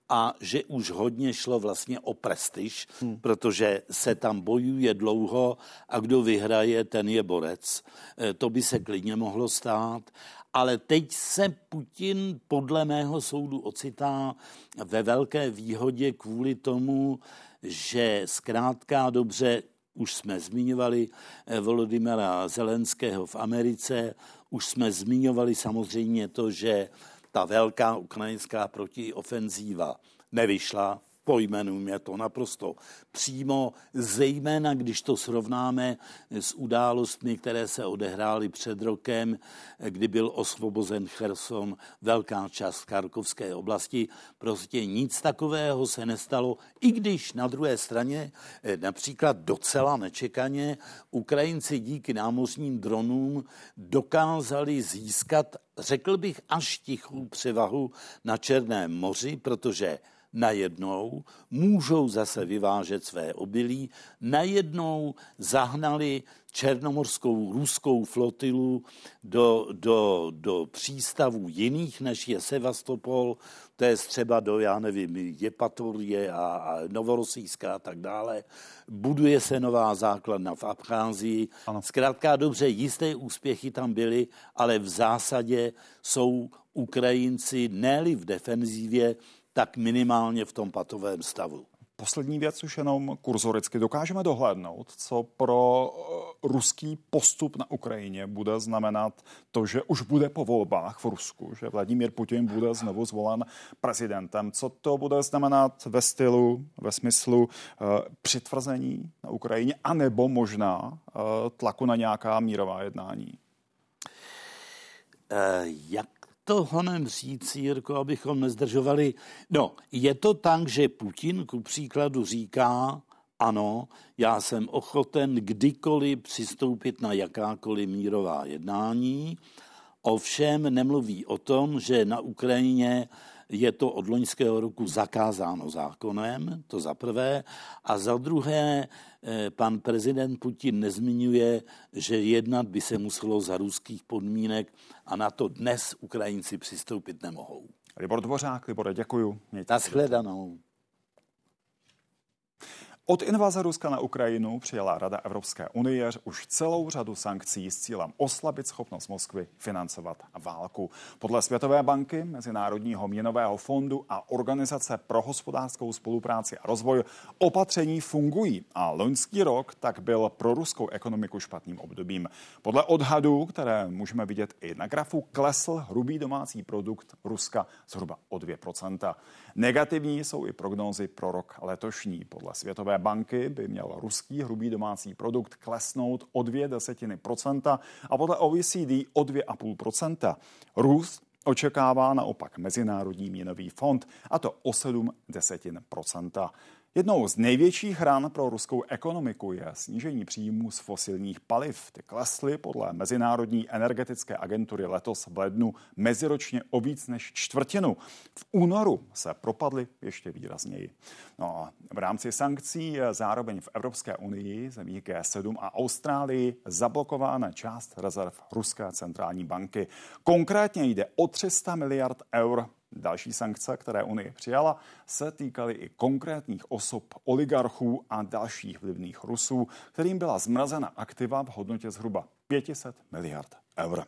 a že už hodně šlo vlastně o prestiž, hmm. protože se tam bojuje dlouho a kdo vyhraje, ten je borec. E, to by se klidně mohlo stát. Ale teď se Putin podle mého soudu ocitá ve velké výhodě kvůli tomu, že zkrátka dobře, už jsme zmiňovali e, Volodymyra Zelenského v Americe, už jsme zmiňovali samozřejmě to, že ta velká ukrajinská protiofenzíva nevyšla, pojmenujeme to naprosto přímo, zejména když to srovnáme s událostmi, které se odehrály před rokem, kdy byl osvobozen Cherson, velká část Karkovské oblasti. Prostě nic takového se nestalo, i když na druhé straně eh, například docela nečekaně Ukrajinci díky námořním dronům dokázali získat, řekl bych, až tichou převahu na Černém moři, protože najednou můžou zase vyvážet své obilí, najednou zahnali černomorskou ruskou flotilu do, do, do přístavů jiných, než je Sevastopol, to je třeba do, já nevím, Jepatorie a, a Novorosijská a tak dále. Buduje se nová základna v Abcházii. Ano. Zkrátka dobře, jisté úspěchy tam byly, ale v zásadě jsou Ukrajinci ne v defenzívě, tak minimálně v tom patovém stavu. Poslední věc už jenom kurzoricky. Dokážeme dohlédnout, co pro eh, ruský postup na Ukrajině bude znamenat to, že už bude po volbách v Rusku, že Vladimír Putin bude znovu zvolen prezidentem. Co to bude znamenat ve stylu, ve smyslu uh, přitvrzení na Ukrajině, anebo možná uh, tlaku na nějaká mírová jednání? Uh, jak to honem říct, Jirko, abychom nezdržovali. No, je to tak, že Putin ku příkladu říká, ano, já jsem ochoten kdykoliv přistoupit na jakákoliv mírová jednání, ovšem nemluví o tom, že na Ukrajině je to od loňského roku zakázáno zákonem, to za prvé, a za druhé eh, pan prezident Putin nezmiňuje, že jednat by se muselo za ruských podmínek a na to dnes Ukrajinci přistoupit nemohou. Libor Dvořák, Libore, děkuju. Mějte Naschledanou. Od invaze Ruska na Ukrajinu přijala Rada Evropské unie už celou řadu sankcí s cílem oslabit schopnost Moskvy financovat válku. Podle Světové banky, Mezinárodního měnového fondu a Organizace pro hospodářskou spolupráci a rozvoj opatření fungují a loňský rok tak byl pro ruskou ekonomiku špatným obdobím. Podle odhadů, které můžeme vidět i na grafu, klesl hrubý domácí produkt Ruska zhruba o 2%. Negativní jsou i prognózy pro rok letošní. Podle Světové banky by měl ruský hrubý domácí produkt klesnout o dvě desetiny procenta a podle OECD o 2,5 procenta. Růst očekává naopak Mezinárodní měnový fond a to o 7 desetin procenta. Jednou z největších ran pro ruskou ekonomiku je snížení příjmů z fosilních paliv. Ty klesly podle Mezinárodní energetické agentury letos v lednu meziročně o víc než čtvrtinu. V únoru se propadly ještě výrazněji. No a v rámci sankcí je zároveň v Evropské unii, zemí G7 a Austrálii zablokována část rezerv Ruské centrální banky. Konkrétně jde o 300 miliard eur Další sankce, které Unie přijala, se týkaly i konkrétních osob, oligarchů a dalších vlivných Rusů, kterým byla zmrazena aktiva v hodnotě zhruba 500 miliard eur.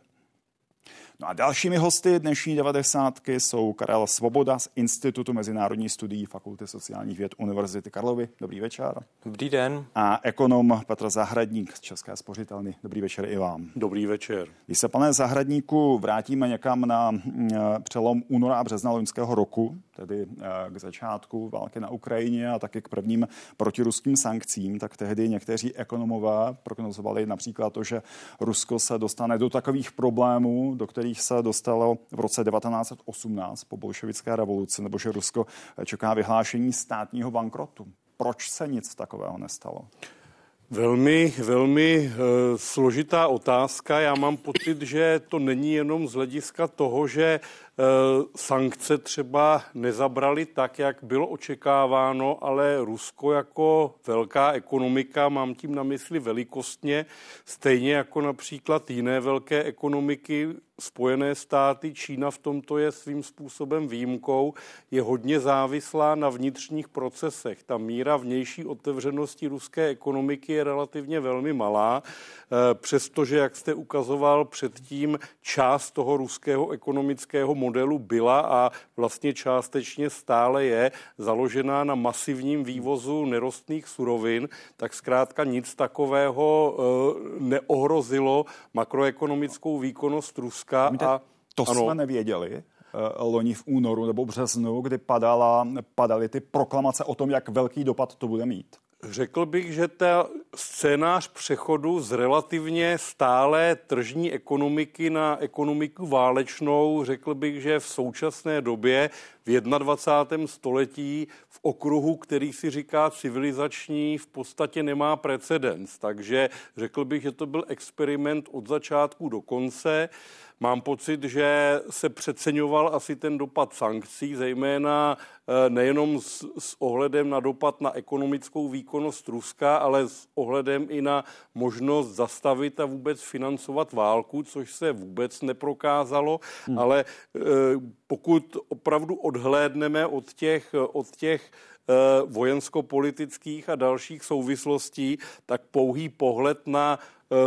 No a dalšími hosty dnešní devadesátky jsou Karel Svoboda z Institutu mezinárodních studií Fakulty sociálních věd Univerzity Karlovy. Dobrý večer. Dobrý den. A ekonom Petr Zahradník z České spořitelny. Dobrý večer i vám. Dobrý večer. Když se, pane Zahradníku, vrátíme někam na mm, přelom února a března loňského roku, tedy eh, k začátku války na Ukrajině a taky k prvním protiruským sankcím, tak tehdy někteří ekonomové prognozovali například to, že Rusko se dostane do takových problémů, do kterých se dostalo v roce 1918 po bolševické revoluci, nebo že Rusko čeká vyhlášení státního bankrotu. Proč se nic takového nestalo? Velmi, velmi e, složitá otázka. Já mám pocit, že to není jenom z hlediska toho, že Eh, sankce třeba nezabrali tak, jak bylo očekáváno, ale Rusko jako velká ekonomika, mám tím na mysli velikostně, stejně jako například jiné velké ekonomiky, Spojené státy, Čína v tomto je svým způsobem výjimkou, je hodně závislá na vnitřních procesech. Ta míra vnější otevřenosti ruské ekonomiky je relativně velmi malá, eh, přestože, jak jste ukazoval předtím, část toho ruského ekonomického modelu byla a vlastně částečně stále je založená na masivním vývozu nerostných surovin, tak zkrátka nic takového eh, neohrozilo makroekonomickou výkonnost Ruska. Víte, a, to ano, jsme nevěděli eh, loni v únoru nebo březnu, kdy padala, padaly ty proklamace o tom, jak velký dopad to bude mít. Řekl bych, že ta scénář přechodu z relativně stálé tržní ekonomiky na ekonomiku válečnou, řekl bych, že v současné době v 21. století v okruhu, který si říká civilizační, v podstatě nemá precedens. Takže řekl bych, že to byl experiment od začátku do konce. Mám pocit, že se přeceňoval asi ten dopad sankcí, zejména eh, nejenom s, s ohledem na dopad na ekonomickou výkonnost Ruska, ale s ohledem i na možnost zastavit a vůbec financovat válku, což se vůbec neprokázalo. Hmm. Ale eh, pokud opravdu odhlédneme od těch, od těch eh, vojensko-politických a dalších souvislostí, tak pouhý pohled na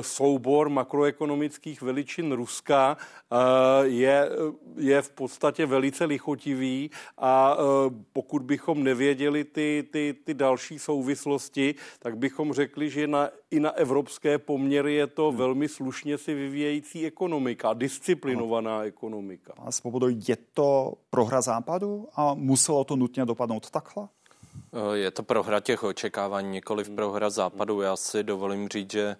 soubor makroekonomických veličin Ruska eh, je, je v podstatě velice lichotivý a eh, pokud bychom nevěděli ty, ty, ty další souvislosti, tak bychom řekli, že na, i na evropské poměry je to velmi slušně si vyvíjející ekonomika, disciplinovaná ekonomika. Pane Svobodo, je to prohra západu a muselo to nutně dopadnout takhle? Je to prohra těch očekávání, nikoliv prohra západu. Já si dovolím říct, že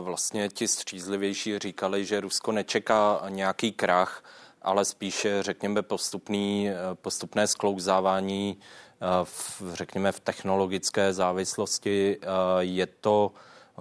vlastně ti střízlivější říkali, že Rusko nečeká nějaký krach, ale spíše, řekněme, postupný, postupné sklouzávání v, řekněme, v technologické závislosti. Je to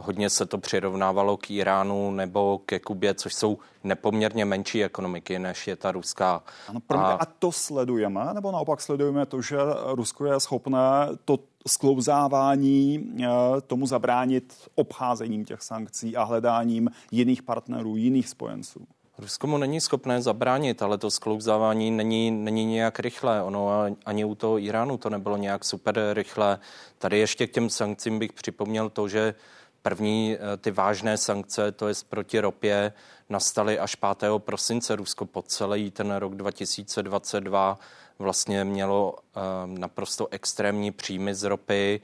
Hodně se to přirovnávalo k Iránu nebo ke Kubě, což jsou nepoměrně menší ekonomiky, než je ta ruská. Ano, a... a to sledujeme, nebo naopak sledujeme to, že Rusko je schopné to sklouzávání eh, tomu zabránit obcházením těch sankcí a hledáním jiných partnerů, jiných spojenců? Rusko mu není schopné zabránit, ale to sklouzávání není, není nějak rychlé. Ono ani u toho Iránu to nebylo nějak super rychlé. Tady ještě k těm sankcím bych připomněl to, že První eh, ty vážné sankce, to je proti ropě, nastaly až 5. prosince. Rusko po celý ten rok 2022 vlastně mělo eh, naprosto extrémní příjmy z ropy,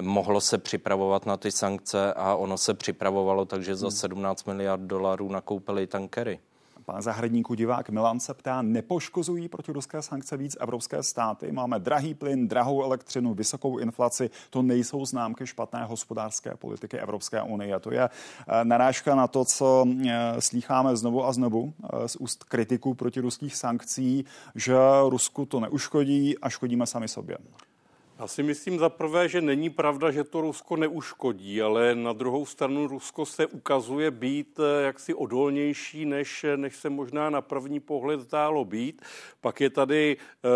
mohlo se připravovat na ty sankce a ono se připravovalo, takže za 17 hmm. miliard dolarů nakoupili tankery. Pán zahradníku divák Milan se ptá, nepoškozují proti ruské sankce víc evropské státy? Máme drahý plyn, drahou elektřinu, vysokou inflaci. To nejsou známky špatné hospodářské politiky Evropské unie. To je eh, narážka na to, co eh, slýcháme znovu a znovu eh, z úst kritiků proti ruských sankcí, že Rusku to neuškodí a škodíme sami sobě. Já si myslím za prvé, že není pravda, že to Rusko neuškodí, ale na druhou stranu Rusko se ukazuje být eh, jaksi odolnější, než, než se možná na první pohled zdálo být. Pak je tady e,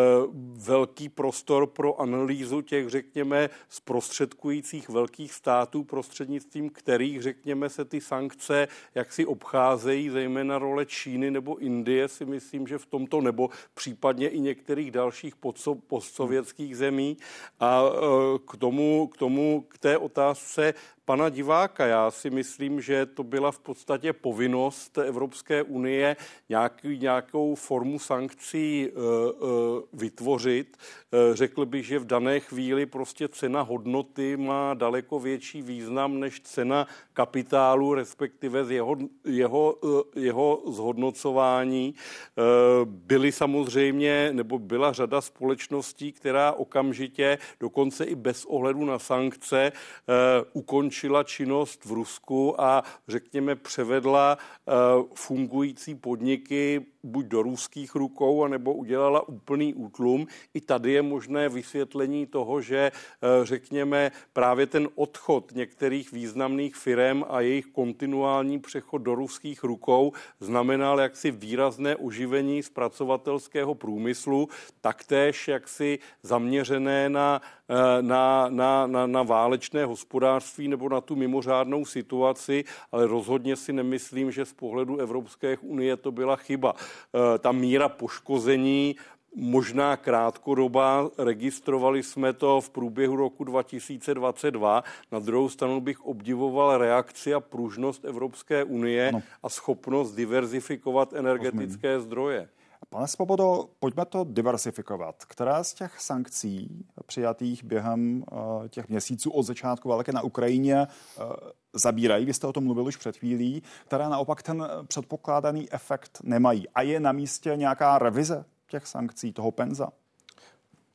velký prostor pro analýzu těch, řekněme, zprostředkujících velkých států, prostřednictvím kterých, řekněme, se ty sankce jaksi obcházejí, zejména role Číny nebo Indie, si myslím, že v tomto, nebo případně i některých dalších postsovětských zemí. A e, k tomu, k tomu, k té otázce pana diváka. Já si myslím, že to byla v podstatě povinnost Evropské unie nějaký, nějakou formu sankcí uh, uh, vytvořit. Uh, řekl bych, že v dané chvíli prostě cena hodnoty má daleko větší význam než cena kapitálu, respektive z jeho, jeho, jeho zhodnocování. Byly samozřejmě, nebo byla řada společností, která okamžitě, dokonce i bez ohledu na sankce, ukončila ukončila činnost v Rusku a řekněme převedla eh, fungující podniky buď do ruských rukou, anebo udělala úplný útlum. I tady je možné vysvětlení toho, že eh, řekněme právě ten odchod některých významných firm a jejich kontinuální přechod do ruských rukou znamenal jaksi výrazné oživení zpracovatelského průmyslu, taktéž jaksi zaměřené na, eh, na, na, na, na válečné hospodářství nebo na tu mimořádnou situaci, ale rozhodně si nemyslím, že z pohledu Evropské unie to byla chyba. Eh, ta míra poškození možná krátkodoba. Registrovali jsme to v průběhu roku 2022. Na druhou stranu bych obdivoval reakci a pružnost Evropské unie ano. a schopnost diverzifikovat energetické zdroje. Pane Svobodo, pojďme to diversifikovat. Která z těch sankcí přijatých během uh, těch měsíců od začátku války na Ukrajině uh, zabírají, vy jste o tom mluvil už před chvílí, která naopak ten předpokládaný efekt nemají. A je na místě nějaká revize těch sankcí, toho penza?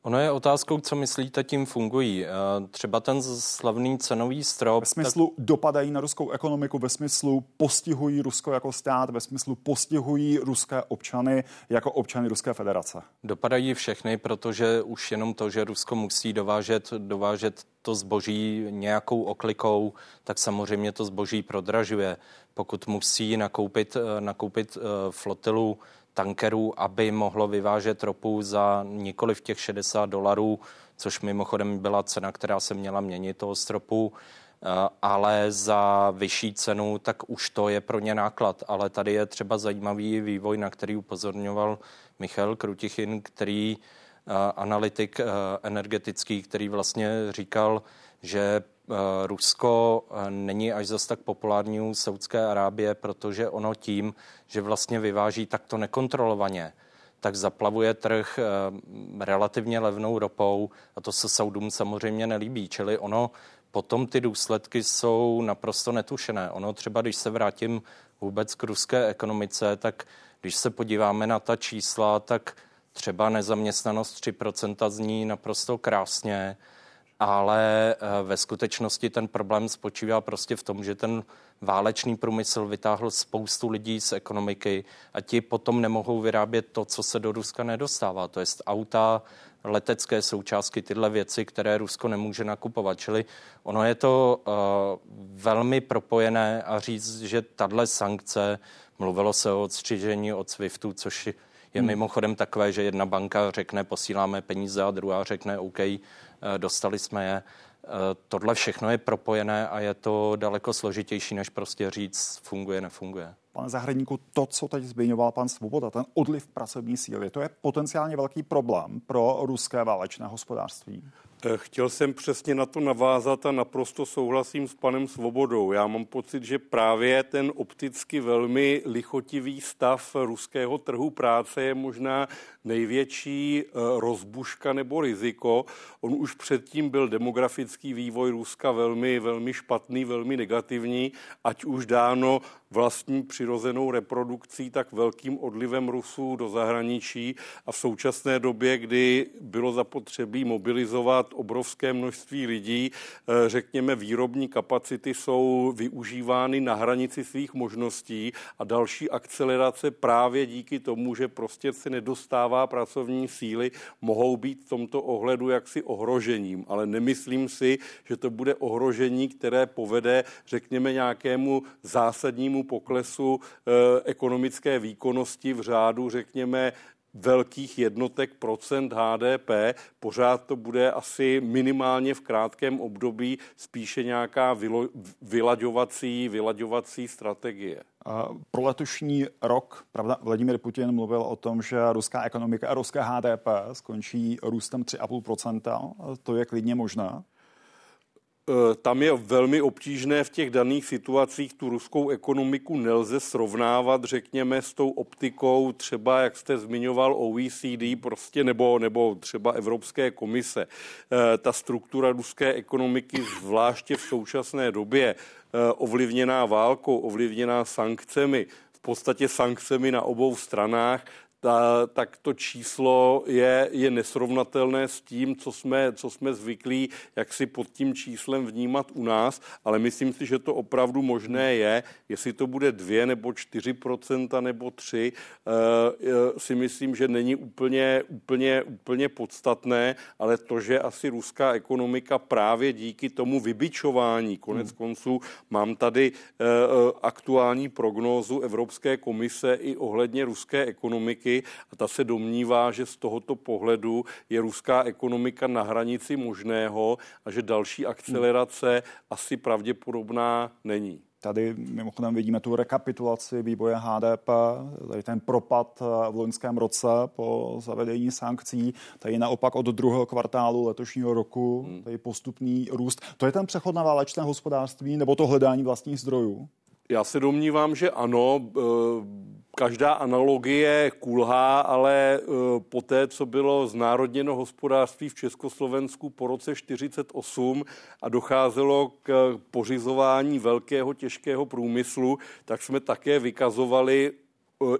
Ono je otázkou, co myslíte, tím fungují. Eh, třeba ten slavný cenový strop. Ve smyslu tak... dopadají na ruskou ekonomiku, ve smyslu postihují Rusko jako stát, ve smyslu postihují ruské občany jako občany Ruské federace. Dopadají všechny, protože už jenom to, že Rusko musí dovážet, dovážet to zboží nějakou oklikou, tak samozřejmě to zboží prodražuje. Pokud musí nakoupit, eh, nakoupit eh, flotilu tankerů, aby mohlo vyvážet ropu za nikoli v těch 60 dolarů, což mimochodem byla cena, která se měla měnit toho stropu, eh, ale za vyšší cenu, tak už to je pro ně náklad. Ale tady je třeba zajímavý vývoj, na který upozorňoval Michal Krutichin, který eh, analytik eh, energetický, který vlastně říkal, že Rusko eh, není až zas tak populární u Saudské Arábie, protože ono tím, že vlastně vyváží takto nekontrolovaně, tak zaplavuje trh eh, relativně levnou ropou a to se Saudům samozřejmě nelíbí. Čili ono potom ty důsledky jsou naprosto netušené. Ono třeba, když se vrátím vůbec k ruské ekonomice, tak když se podíváme na ta čísla, tak třeba nezaměstnanost 3% zní naprosto krásně, ale eh, ve skutečnosti ten problém spočívá prostě v tom, že ten válečný průmysl vytáhl spoustu lidí z ekonomiky a ti potom nemohou vyrábět to, co se do Ruska nedostává, to je auta, letecké součástky, tyhle věci, které Rusko nemůže nakupovat. Čili ono je to uh, velmi propojené a říct, že tahle sankce, mluvilo se o odstřižení od SWIFTu, což je hmm. mimochodem takové, že jedna banka řekne, posíláme peníze a druhá řekne, OK, dostali jsme je. Eh, tohle všechno je propojené a je to daleko složitější, než prostě říct, funguje, nefunguje. Pane zahradníku, to, co teď zmiňoval pan Svoboda, ten odliv pracovní síly, to je potenciálně velký problém pro ruské válečné hospodářství. Eh, chtěl jsem přesně na to navázat a naprosto souhlasím s panem Svobodou. Já mám pocit, že právě ten opticky velmi lichotivý stav ruského trhu práce je možná největší eh, rozbuška nebo riziko. On už předtím byl demografický vývoj Ruska velmi, velmi špatný, velmi negativní, ať už dáno vlastní přirozenou reprodukcí, tak velkým odlivem Rusů do zahraničí. A v současné době, kdy bylo zapotřebí mobilizovat obrovské množství lidí, eh, řekněme, výrobní kapacity jsou využívány na hranici svých možností. A další akcelerace právě díky tomu, že prostě se nedostává práva pracovní síly mohou být v tomto ohledu jaksi ohrožením, ale nemyslím si, že to bude ohrožení, které povede, řekněme, nějakému zásadnímu poklesu eh, ekonomické výkonnosti v řádu, řekněme, velkých jednotek procent HDP, pořád to bude asi minimálně v krátkém období spíše nějaká vylo, vylaďovací, vylaďovací strategie. Pro letošní rok, pravda, Vladimir Putin mluvil o tom, že ruská ekonomika a ruské HDP skončí růstem 3,5%. To je klidně možné. Eh, tam je velmi obtížné v těch daných situacích tu ruskou ekonomiku nelze srovnávat, řekněme, s tou optikou třeba, jak jste zmiňoval, OECD prostě nebo, nebo třeba Evropské komise. Eh, ta struktura ruské ekonomiky, zvláště v současné době, eh, ovlivněná válkou, ovlivněná sankcemi, v podstatě sankcemi na obou stranách, ta, tak to číslo je, je nesrovnatelné s tím, co jsme, co jsme zvyklí, jak si pod tím číslem vnímat u nás, ale myslím si, že to opravdu možné je. Jestli to bude 2 nebo 4% nebo 3, uh, si myslím, že není úplně, úplně, úplně podstatné, ale to, že asi ruská ekonomika právě díky tomu vybičování, konec hmm. konců mám tady uh, aktuální prognózu Evropské komise i ohledně ruské ekonomiky, a ta se domnívá, že z tohoto pohledu je ruská ekonomika na hranici možného a že další akcelerace hmm. asi pravděpodobná není. Tady mimochodem vidíme tu rekapitulaci vývoje HDP, tady ten propad v loňském roce po zavedení sankcí, tady naopak od druhého kvartálu letošního roku, hmm. tady postupný růst. To je ten přechod na válečné hospodářství nebo to hledání vlastních zdrojů? Já se domnívám, že ano. Eh, každá analogie kulhá, ale eh, po té, co bylo znárodněno hospodářství v Československu po roce 48 a docházelo k pořizování velkého těžkého průmyslu, tak jsme také vykazovali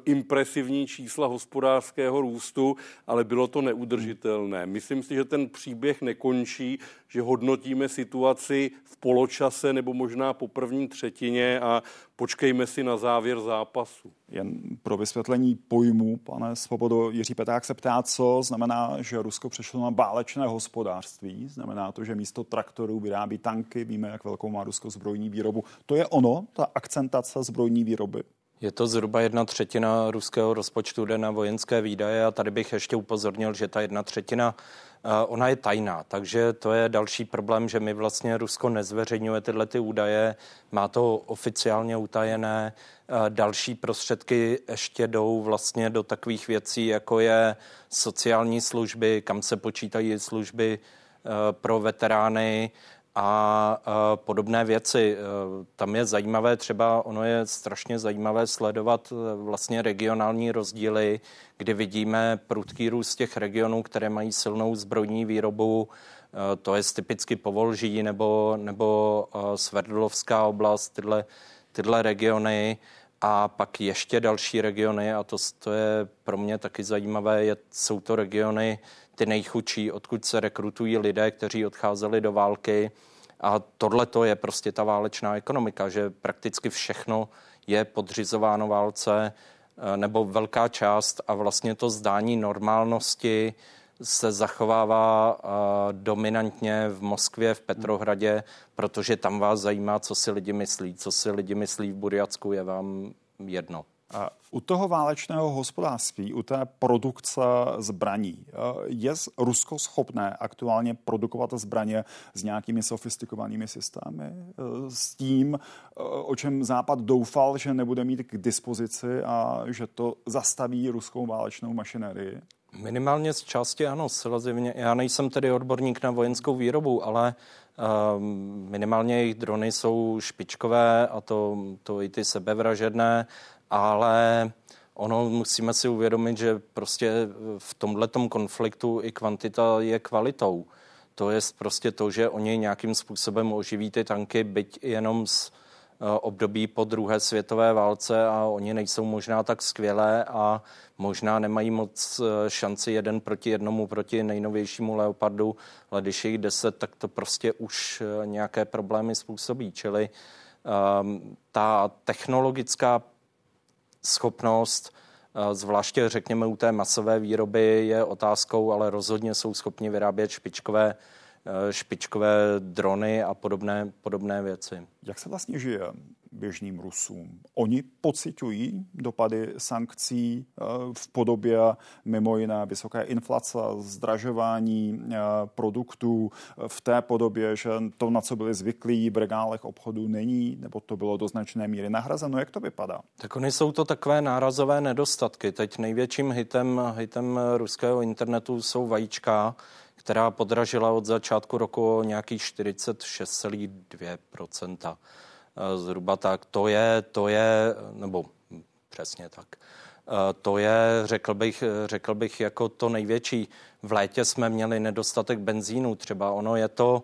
impresivní čísla hospodářského růstu, ale bylo to neudržitelné. Myslím si, že ten příběh nekončí, že hodnotíme situaci v poločase nebo možná po první třetině a počkejme si na závěr zápasu. Jen pro vysvětlení pojmu, pane Svobodo, Jiří Peták se ptá, co znamená, že Rusko přešlo na válečné hospodářství. Znamená to, že místo traktorů vyrábí tanky, víme, jak velkou má Rusko zbrojní výrobu. To je ono, ta akcentace zbrojní výroby? Je to zhruba jedna třetina ruského rozpočtu jde na vojenské výdaje a tady bych ještě upozornil, že ta jedna třetina ona je tajná, takže to je další problém, že my vlastně Rusko nezveřejňuje tyhle ty údaje, má to oficiálně utajené, další prostředky ještě jdou vlastně do takových věcí, jako je sociální služby, kam se počítají služby pro veterány, a podobné věci. E, tam je zajímavé, třeba ono je strašně zajímavé sledovat e, vlastně regionální rozdíly, kdy vidíme prudký růst těch regionů, které mají silnou zbrojní výrobu, e, to je typicky Povolží nebo, nebo Sverdlovská oblast, tyhle, tyhle regiony a pak ještě další regiony a to, to je pro mě taky zajímavé, je, jsou to regiony ty nejchudší, odkud se rekrutují lidé, kteří odcházeli do války. A tohle to je prostě ta válečná ekonomika, že prakticky všechno je podřizováno válce eh, nebo velká část a vlastně to zdání normálnosti se zachovává uh, dominantně v Moskvě, v Petrohradě, protože tam vás zajímá, co si lidi myslí. Co si lidi myslí v Burjacku, je vám jedno. U toho válečného hospodářství, u té produkce zbraní, eh, je Rusko schopné aktuálně produkovat zbraně s nějakými sofistikovanými systémy? Eh, s tím, eh, o čem Západ doufal, že nebude mít k dispozici a že to zastaví ruskou válečnou mašinerii? Minimálně z části ano, zcela Já nejsem tedy odborník na vojenskou výrobu, ale uh, minimálně jejich drony jsou špičkové a to, to i ty sebevražedné ale ono musíme si uvědomit, že prostě v tomhletom konfliktu i kvantita je kvalitou. To je prostě to, že oni nějakým způsobem oživí ty tanky, byť jenom z eh, období po druhé světové válce a oni nejsou možná tak skvělé a možná nemají moc eh, šanci jeden proti jednomu, proti nejnovějšímu Leopardu, ale když je jich deset, tak to prostě už eh, nějaké problémy způsobí. Čili um, ta technologická schopnost Zvláště, řekněme, u té masové výroby je otázkou, ale rozhodně jsou schopni vyrábět špičkové, špičkové drony a podobné, podobné věci. Jak se vlastně žije běžným Rusům. Oni pocitují dopady sankcí eh, v podobě mimo jiné vysoké inflace, zdražování eh, produktů eh, v té podobě, že to, na co byli zvyklí v regálech obchodu, není, nebo to bylo do značné míry nahrazeno. Jak to vypadá? Tak oni jsou to takové nárazové nedostatky. Teď největším hitem, hitem ruského internetu jsou vajíčka, která podražila od začátku roku o nějakých 46,2% zhruba tak. To je, to je, nebo přesně tak. To je, řekl bych, řekl bych, jako to největší. V létě jsme měli nedostatek benzínu třeba. Ono je to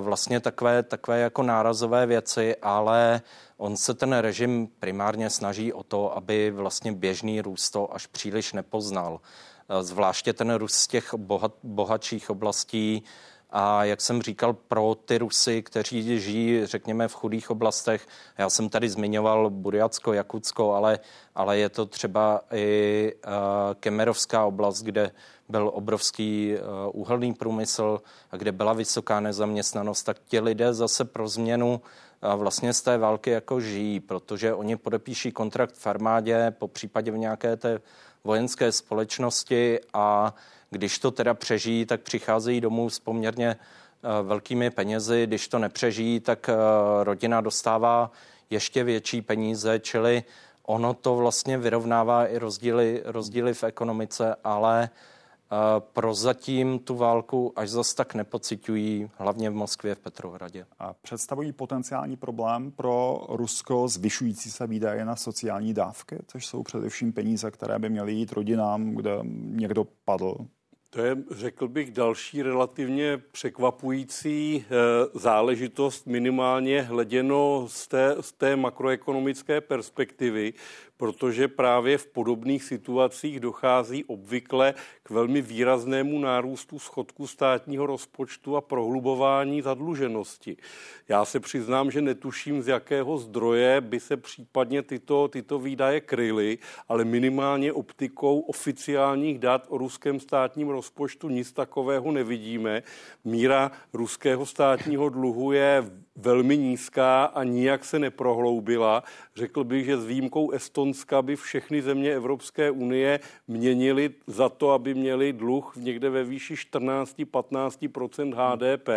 vlastně takové, takové jako nárazové věci, ale on se ten režim primárně snaží o to, aby vlastně běžný růst to až příliš nepoznal. Zvláště ten růst z těch bohat, bohatších oblastí, a jak jsem říkal, pro ty Rusy, kteří žijí, řekněme, v chudých oblastech, já jsem tady zmiňoval Burjatsko, Jakutsko, ale, ale je to třeba i uh, Kemerovská oblast, kde byl obrovský uh, úhelný průmysl a kde byla vysoká nezaměstnanost, tak ti lidé zase pro změnu uh, vlastně z té války jako žijí, protože oni podepíší kontrakt v armádě, po případě v nějaké té vojenské společnosti a když to teda přežijí, tak přicházejí domů s poměrně eh, velkými penězi. Když to nepřežijí, tak eh, rodina dostává ještě větší peníze, čili ono to vlastně vyrovnává i rozdíly, rozdíly v ekonomice, ale prozatím tu válku až zas tak nepocitují, hlavně v Moskvě, v Petrohradě. A představují potenciální problém pro Rusko zvyšující se výdaje na sociální dávky, což jsou především peníze, které by měly jít rodinám, kde někdo padl to je, řekl bych, další relativně překvapující eh, záležitost, minimálně hleděno z té, z té makroekonomické perspektivy, protože právě v podobných situacích dochází obvykle k velmi výraznému nárůstu schodku státního rozpočtu a prohlubování zadluženosti. Já se přiznám, že netuším, z jakého zdroje by se případně tyto, tyto výdaje kryly, ale minimálně optikou oficiálních dat o ruském státním rozpočtu nic takového nevidíme. Míra ruského státního dluhu je velmi nízká a nijak se neprohloubila. Řekl bych, že s výjimkou Estonska by všechny země Evropské unie měnily za to, aby měli dluh někde ve výši 14-15% HDP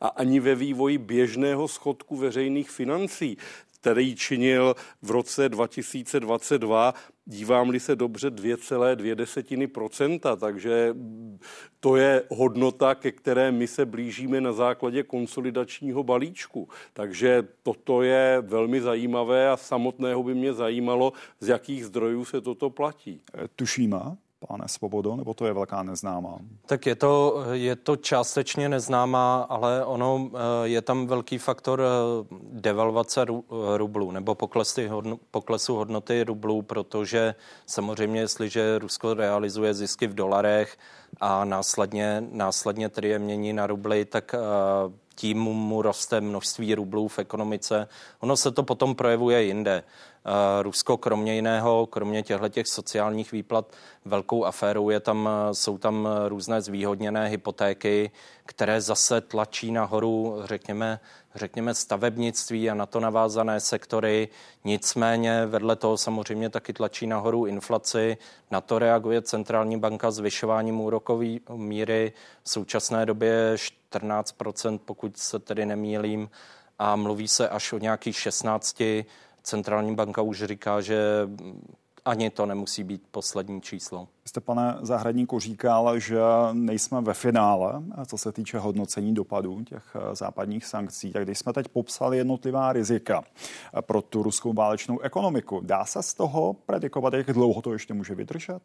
a ani ve vývoji běžného schodku veřejných financí který činil v roce 2022, dívám-li se dobře, 2,2%, takže to je hodnota, ke které my se blížíme na základě konsolidačního balíčku. Takže toto je velmi zajímavé a samotného by mě zajímalo, z jakých zdrojů se toto platí. Tušíme, pane Svobodo, nebo to je velká neznámá? Tak je to, je to částečně neznámá, ale ono eh, je tam velký faktor eh, devalvace eh, rublů nebo poklesy, poklesu hodnoty rublů, protože samozřejmě, jestliže Rusko realizuje zisky v dolarech a následně, následně tedy je mění na rubly, tak tím mu roste množství rublů v ekonomice. Ono se to potom projevuje jinde. Eh, Rusko kromě jiného, kromě těchto těch sociálních výplat, velkou aférou je tam, eh, jsou tam různé zvýhodněné hypotéky, které zase tlačí nahoru, řekněme, řekněme stavebnictví a na to navázané sektory. Nicméně vedle toho samozřejmě taky tlačí nahoru inflaci. Na to reaguje centrální banka zvyšováním úrokové míry v současné době 14%, pokud se tedy nemýlím, a mluví se až o nějakých 16 centrální banka už říká, že ani to nemusí být poslední číslo. Jste, pane Zahradníku, říkal, že nejsme ve finále, co se týče hodnocení dopadů těch eh, západních sankcí. Tak když jsme teď popsali jednotlivá rizika eh, pro tu ruskou válečnou ekonomiku, dá se z toho predikovat, jak dlouho to ještě může vydržet?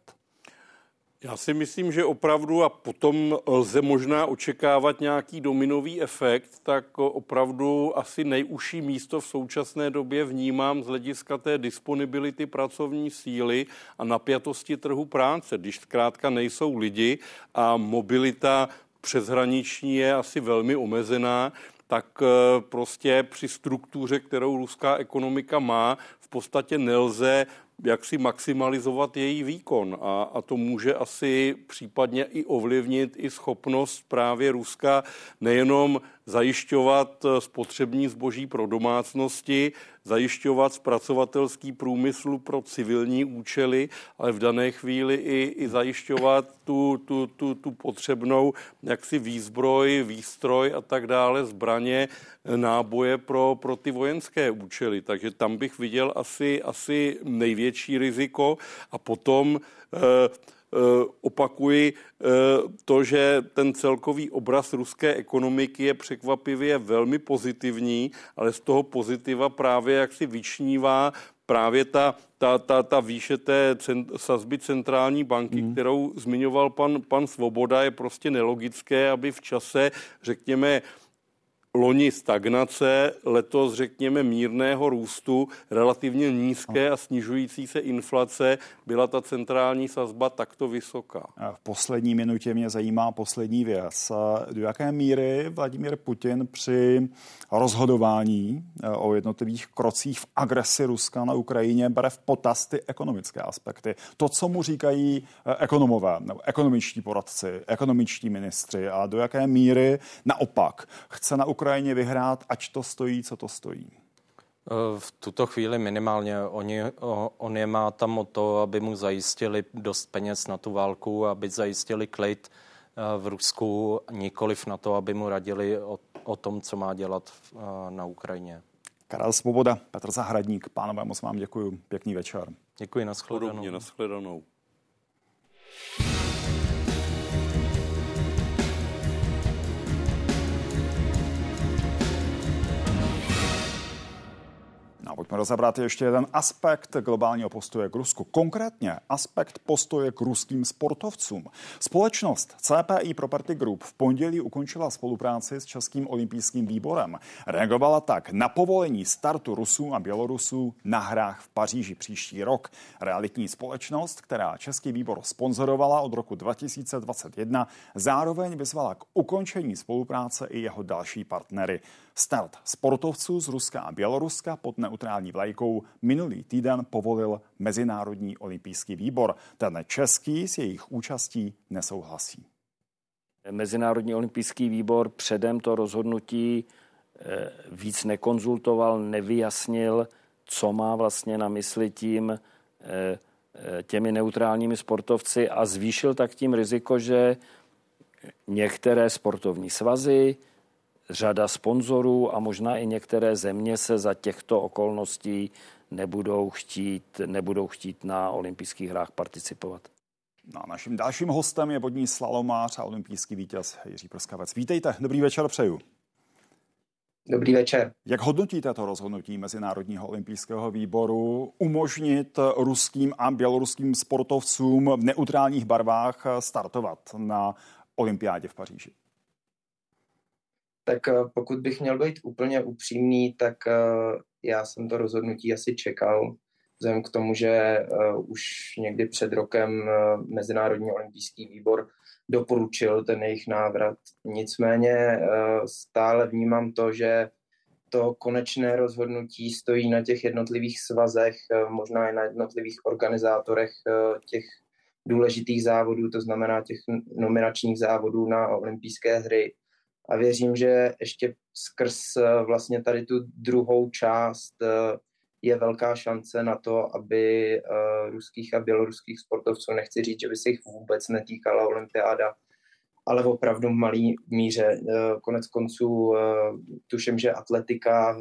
Já si myslím, že opravdu, a potom lze možná očekávat nějaký dominový efekt, tak opravdu asi nejužší místo v současné době vnímám z hlediska té disponibility pracovní síly a napjatosti trhu práce. Když zkrátka nejsou lidi a mobilita přeshraniční je asi velmi omezená, tak eh, prostě při struktuře, kterou ruská ekonomika má, podstatě nelze jak si maximalizovat její výkon. A, a to může asi případně i ovlivnit i schopnost právě Ruska nejenom zajišťovat spotřební zboží pro domácnosti, zajišťovat zpracovatelský průmysl pro civilní účely, ale v dané chvíli i, i zajišťovat tu, tu, tu, tu potřebnou jaksi výzbroj, výstroj a tak dále, zbraně, náboje pro, pro ty vojenské účely. Takže tam bych viděl asi, asi největší riziko a potom eh, Eh, opakuji eh, to, že ten celkový obraz ruské ekonomiky je překvapivě velmi pozitivní, ale z toho pozitiva právě jak si vyčnívá právě ta, ta, ta, ta výše té cent, sazby centrální banky, mm. kterou zmiňoval pan, pan Svoboda, je prostě nelogické, aby v čase, řekněme, loni stagnace, letos řekněme mírného růstu, relativně nízké a snižující se inflace, byla ta centrální sazba takto vysoká. V poslední minutě mě zajímá poslední věc. Do jaké míry Vladimír Putin při rozhodování eh, o jednotlivých krocích v agresi Ruska na Ukrajině bere v potaz ty ekonomické aspekty. To, co mu říkají eh, ekonomové, nebo ekonomičtí poradci, ekonomičtí ministři a do jaké míry naopak chce na Ukrajině Ukrajině vyhrát, ať to stojí, co to stojí? V tuto chvíli minimálně. Oni, on je má tam o to, aby mu zajistili dost peněz na tu válku, aby zajistili klid e, v Rusku, nikoliv na to, aby mu radili o, o tom, co má dělat e, na Ukrajině. Karel Svoboda, Petr Zahradník, pánové, moc vám děkuji. Pěkný večer. Děkuji, nashledanou. Podobně, nashledanou. Pojďme rozebrat ještě jeden aspekt globálního postoje k Rusku. Konkrétně aspekt postoje k ruským sportovcům. Společnost CPI Property Group v pondělí ukončila spolupráci s Českým olympijským výborem. Reagovala tak na povolení startu Rusů a Bělorusů na hrách v Paříži příští rok. Realitní společnost, která Český výbor sponzorovala od roku 2021, zároveň vyzvala k ukončení spolupráce i jeho další partnery. Start sportovců z Ruska a Běloruska pod neutrální vlajkou minulý týden povolil Mezinárodní olympijský výbor. Ten český s jejich účastí nesouhlasí. Mezinárodní olympijský výbor předem to rozhodnutí eh, víc nekonzultoval, nevyjasnil, co má vlastně na mysli tím eh, eh, těmi neutrálními sportovci a zvýšil tak tím riziko, že některé sportovní svazy, řada sponzorů a možná i některé země se za těchto okolností nebudou chtít, nebudou chtít na olympijských hrách participovat. No, naším dalším hostem je vodní slalomář a olympijský vítěz Jiří Prskavec. Vítejte, dobrý večer přeju. Dobrý večer. Jak hodnotíte to rozhodnutí Mezinárodního olympijského výboru umožnit ruským a běloruským sportovcům v neutrálních barvách startovat na olympiádě v Paříži? Tak eh, pokud bych měl být úplně upřímný, tak eh, já jsem to rozhodnutí asi čekal, vzhledem k tomu, že eh, už někdy před rokem Mezinárodní olympijský výbor doporučil ten jejich návrat. Nicméně stále vnímám to, že to konečné rozhodnutí stojí na těch jednotlivých svazech, možná i na jednotlivých organizátorech těch důležitých závodů, to znamená těch nominačních závodů na olympijské hry a věřím, že ještě skrz eh, vlastně tady tu druhou část eh, je velká šance na to, aby eh, ruských a běloruských sportovců, nechci říct, že by se jich vůbec netýkala olympiáda, ale opravdu v malý míře. Konec konců tuším, že atletika,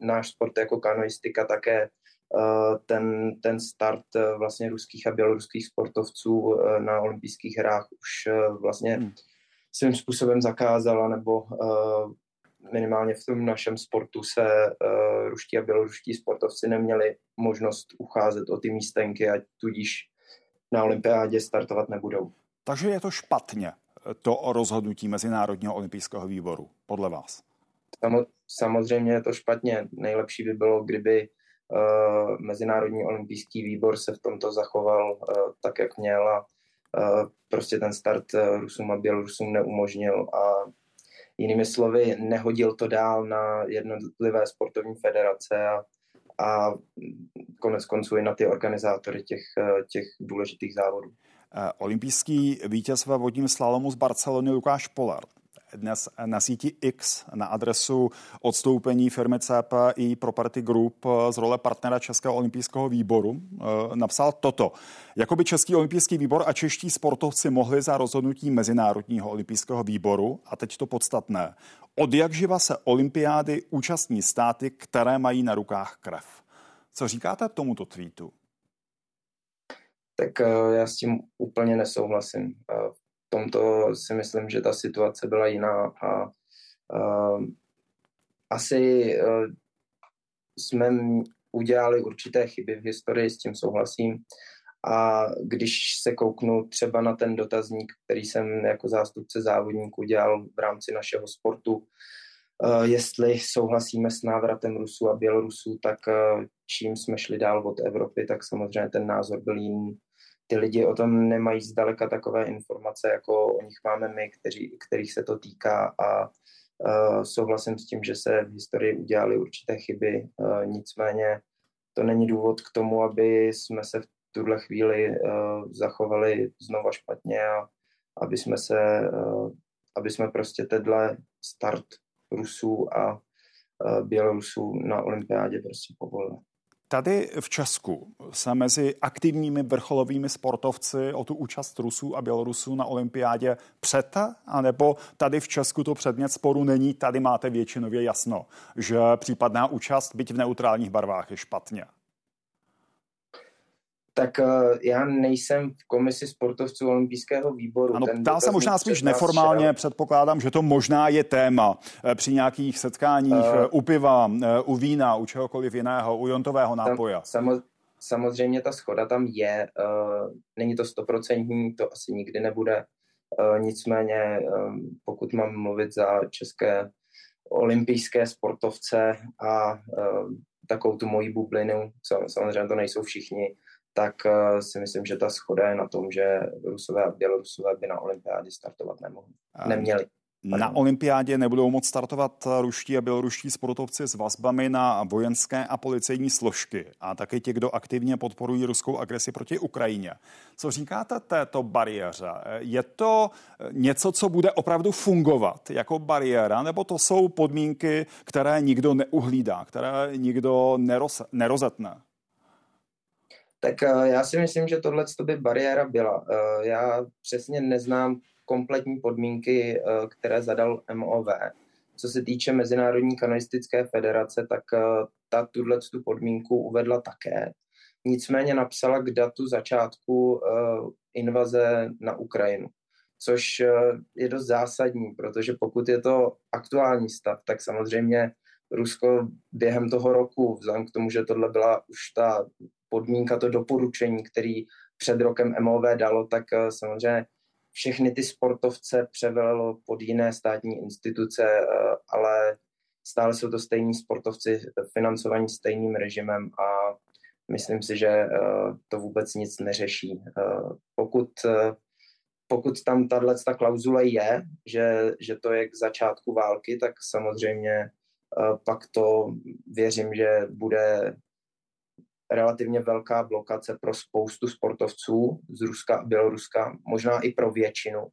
náš sport jako kanoistika také ten, ten start vlastně ruských a běloruských sportovců na olympijských hrách už vlastně hmm svým způsobem zakázala, nebo uh, minimálně v tom našem sportu se uh, ruští a běloruští sportovci neměli možnost ucházet o ty místenky a tudíž na olympiádě startovat nebudou. Takže je to špatně, to rozhodnutí Mezinárodního olympijského výboru, podle vás? Samozřejmě je to špatně. Nejlepší by bylo, kdyby uh, Mezinárodní olympijský výbor se v tomto zachoval uh, tak, jak měl a prostě ten start eh, Rusům a Bělorusům neumožnil a jinými slovy nehodil to dál na jednotlivé sportovní federace a, a konec konců i na ty organizátory těch, těch důležitých závodů. Olympijský vítěz ve vodním slalomu z Barcelony Lukáš Polar dnes na síti X na adresu odstoupení firmy CPI Property Group z role partnera Českého olympijského výboru eh, napsal toto. Jakoby Český olympijský výbor a čeští sportovci mohli za rozhodnutí Mezinárodního olympijského výboru, a teď to podstatné, od jak živa se olympiády účastní státy, které mají na rukách krev. Co říkáte tomuto tweetu? Tak eh, já s tím úplně nesouhlasím. Tomto si myslím, že ta situace byla jiná a uh, asi uh, jsme udělali určité chyby v historii, s tím souhlasím. A když se kouknu třeba na ten dotazník, který jsem jako zástupce závodníků dělal v rámci našeho sportu, uh, jestli souhlasíme s návratem Rusů a Bělorusů, tak uh, čím jsme šli dál od Evropy, tak samozřejmě ten názor byl jiný ty lidi o tom nemají zdaleka takové informace, jako o nich máme my, kteří, kterých se to týká a uh, souhlasím s tím, že se v historii udělali určité chyby, uh, nicméně to není důvod k tomu, aby jsme se v tuhle chvíli uh, zachovali znova špatně a aby jsme se, uh, aby jsme prostě tenhle start Rusů a uh, Bělorusů na olympiádě prostě povolili. Tady v Česku se mezi aktivními vrcholovými sportovci o tu účast Rusů a Bělorusů na olympiádě přete, anebo tady v Česku to předmět sporu není, tady máte většinově jasno, že případná účast, byť v neutrálních barvách, je špatně tak uh, já nejsem v komisi sportovců olympijského výboru. Ano, dá se možná spíš neformálně, šel. předpokládám, že to možná je téma eh, při nějakých setkáních uh, u piva, u vína, u čehokoliv jiného, u jontového nápoja. Sam, samozřejmě ta schoda tam je, uh, není to stoprocentní, to asi nikdy nebude, uh, nicméně um, pokud mám mluvit za české olympijské sportovce a uh, takovou tu moji bublinu, samozřejmě to nejsou všichni, tak uh, si myslím, že ta schoda je na tom, že Rusové a Bělorusové by na olympiádě startovat nemohli. Neměli. Na olympiádě nebudou moc startovat ruští a běloruští sportovci s vazbami na vojenské a policejní složky a také ti, kdo aktivně podporují ruskou agresi proti Ukrajině. Co říkáte této bariéře? Je to něco, co bude opravdu fungovat jako bariéra, nebo to jsou podmínky, které nikdo neuhlídá, které nikdo neroz, nerozetne? Tak eh, já si myslím, že tohle by bariéra byla. Eh, já přesně neznám kompletní podmínky, eh, které zadal MOV. Co se týče Mezinárodní kanoistické federace, tak ta tuhle tu podmínku uvedla také. Nicméně napsala k datu začátku invaze na Ukrajinu, což je dost zásadní, protože pokud je to aktuální stav, tak samozřejmě Rusko během toho roku, vzhledem k tomu, že tohle byla už ta podmínka, to doporučení, který před rokem MOV dalo, tak eh, samozřejmě všechny ty sportovce převelilo pod jiné státní instituce, eh, ale stále jsou to stejní sportovci financovaní stejným režimem a myslím si, že eh, to vůbec nic neřeší. Pokud, pokud tam tahle ta klauzule je, že, že to je k začátku války, tak samozřejmě pak to věřím, že bude relativně velká blokace pro spoustu sportovců z Ruska a Běloruska, možná i pro většinu,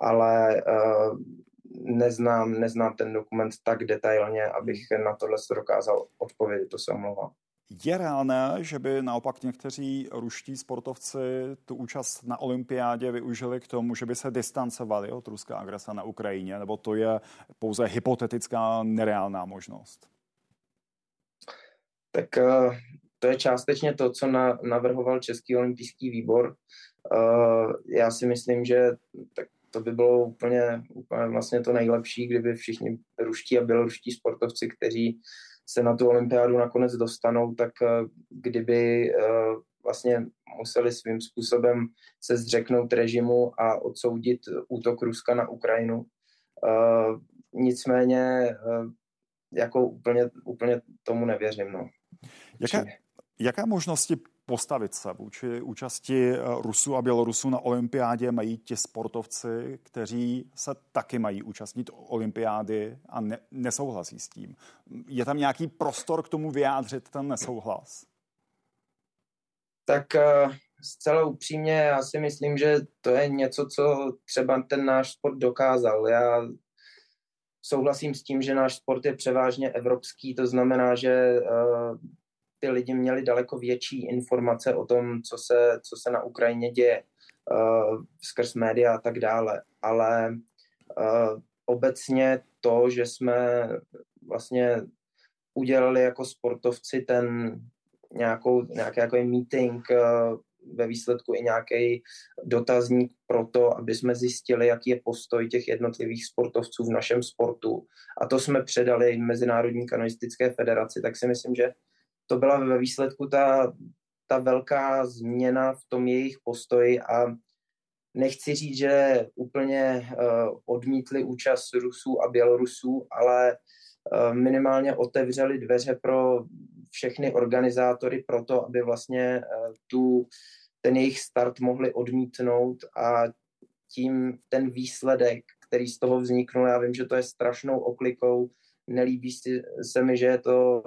ale uh, neznám, neznám ten dokument tak detailně, abych na tohle dokázal odpovědět, to se omlouvám. Je reálné, že by naopak někteří ruští sportovci tu účast na olympiádě využili k tomu, že by se distancovali od ruské agrese na Ukrajině, nebo to je pouze hypotetická nereálná možnost? Tak uh, to je částečně to, co na, navrhoval Český olympijský výbor. Uh, já si myslím, že tak to by bylo úplně, úplně vlastně to nejlepší, kdyby všichni ruští a běloruští sportovci, kteří se na tu olympiádu nakonec dostanou, tak uh, kdyby uh, vlastně museli svým způsobem se zřeknout režimu a odsoudit útok Ruska na Ukrajinu. Uh, nicméně uh, jako úplně, úplně tomu nevěřím. No. Jaké, Jaké možnosti postavit se vůči účasti Rusů a Bělorusů na olympiádě mají ti sportovci, kteří se taky mají účastnit olympiády a ne, nesouhlasí s tím. Je tam nějaký prostor k tomu vyjádřit ten nesouhlas? Tak zcela upřímně, já si myslím, že to je něco, co třeba ten náš sport dokázal. Já souhlasím s tím, že náš sport je převážně evropský, to znamená, že uh, ty lidi měli daleko větší informace o tom, co se, co se na Ukrajině děje uh, skrz média a tak dále. Ale uh, obecně to, že jsme vlastně udělali jako sportovci ten nějakou, nějaký jako meeting ve výsledku i nějaký dotazník pro to, aby jsme zjistili, jaký je postoj těch jednotlivých sportovců v našem sportu. A to jsme předali Mezinárodní kanoistické federaci, tak si myslím, že to byla ve výsledku ta, ta velká změna v tom jejich postoji a nechci říct, že úplně uh, odmítli účast Rusů a Bělorusů, ale uh, minimálně otevřeli dveře pro všechny organizátory pro to, aby vlastně uh, tu ten jejich start mohli odmítnout a tím ten výsledek, který z toho vzniknul, já vím, že to je strašnou oklikou, nelíbí se mi, že je to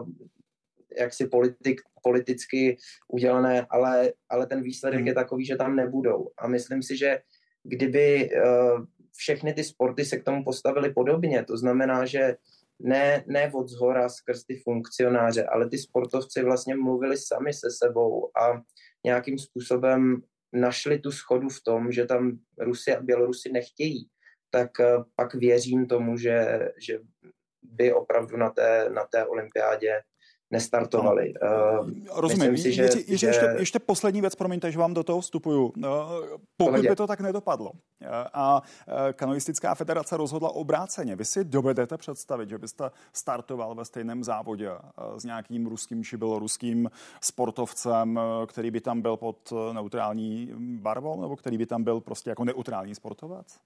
jaksi politik, politicky udělané, ale, ale ten výsledek hmm. je takový, že tam nebudou. A myslím si, že kdyby uh, všechny ty sporty se k tomu postavily podobně, to znamená, že ne, ne od zhora skrz ty funkcionáře, ale ty sportovci vlastně mluvili sami se sebou a nějakým způsobem našli tu schodu v tom, že tam Rusy a Bělorusy nechtějí, tak eh, pak věřím tomu, že, že by opravdu na té, na té olympiádě nestartovali. Uh, Rozumím. Si, že, Jiří, že... ještě, ještě poslední věc, promiňte, že vám do toho vstupuju. Uh, pokud by to tak nedopadlo uh, a kanoistická federace rozhodla obráceně, vy si dovedete představit, že byste startoval ve stejném závodě s nějakým ruským či běloruským sportovcem, který by tam byl pod neutrální barvou, nebo který by tam byl prostě jako neutrální sportovec?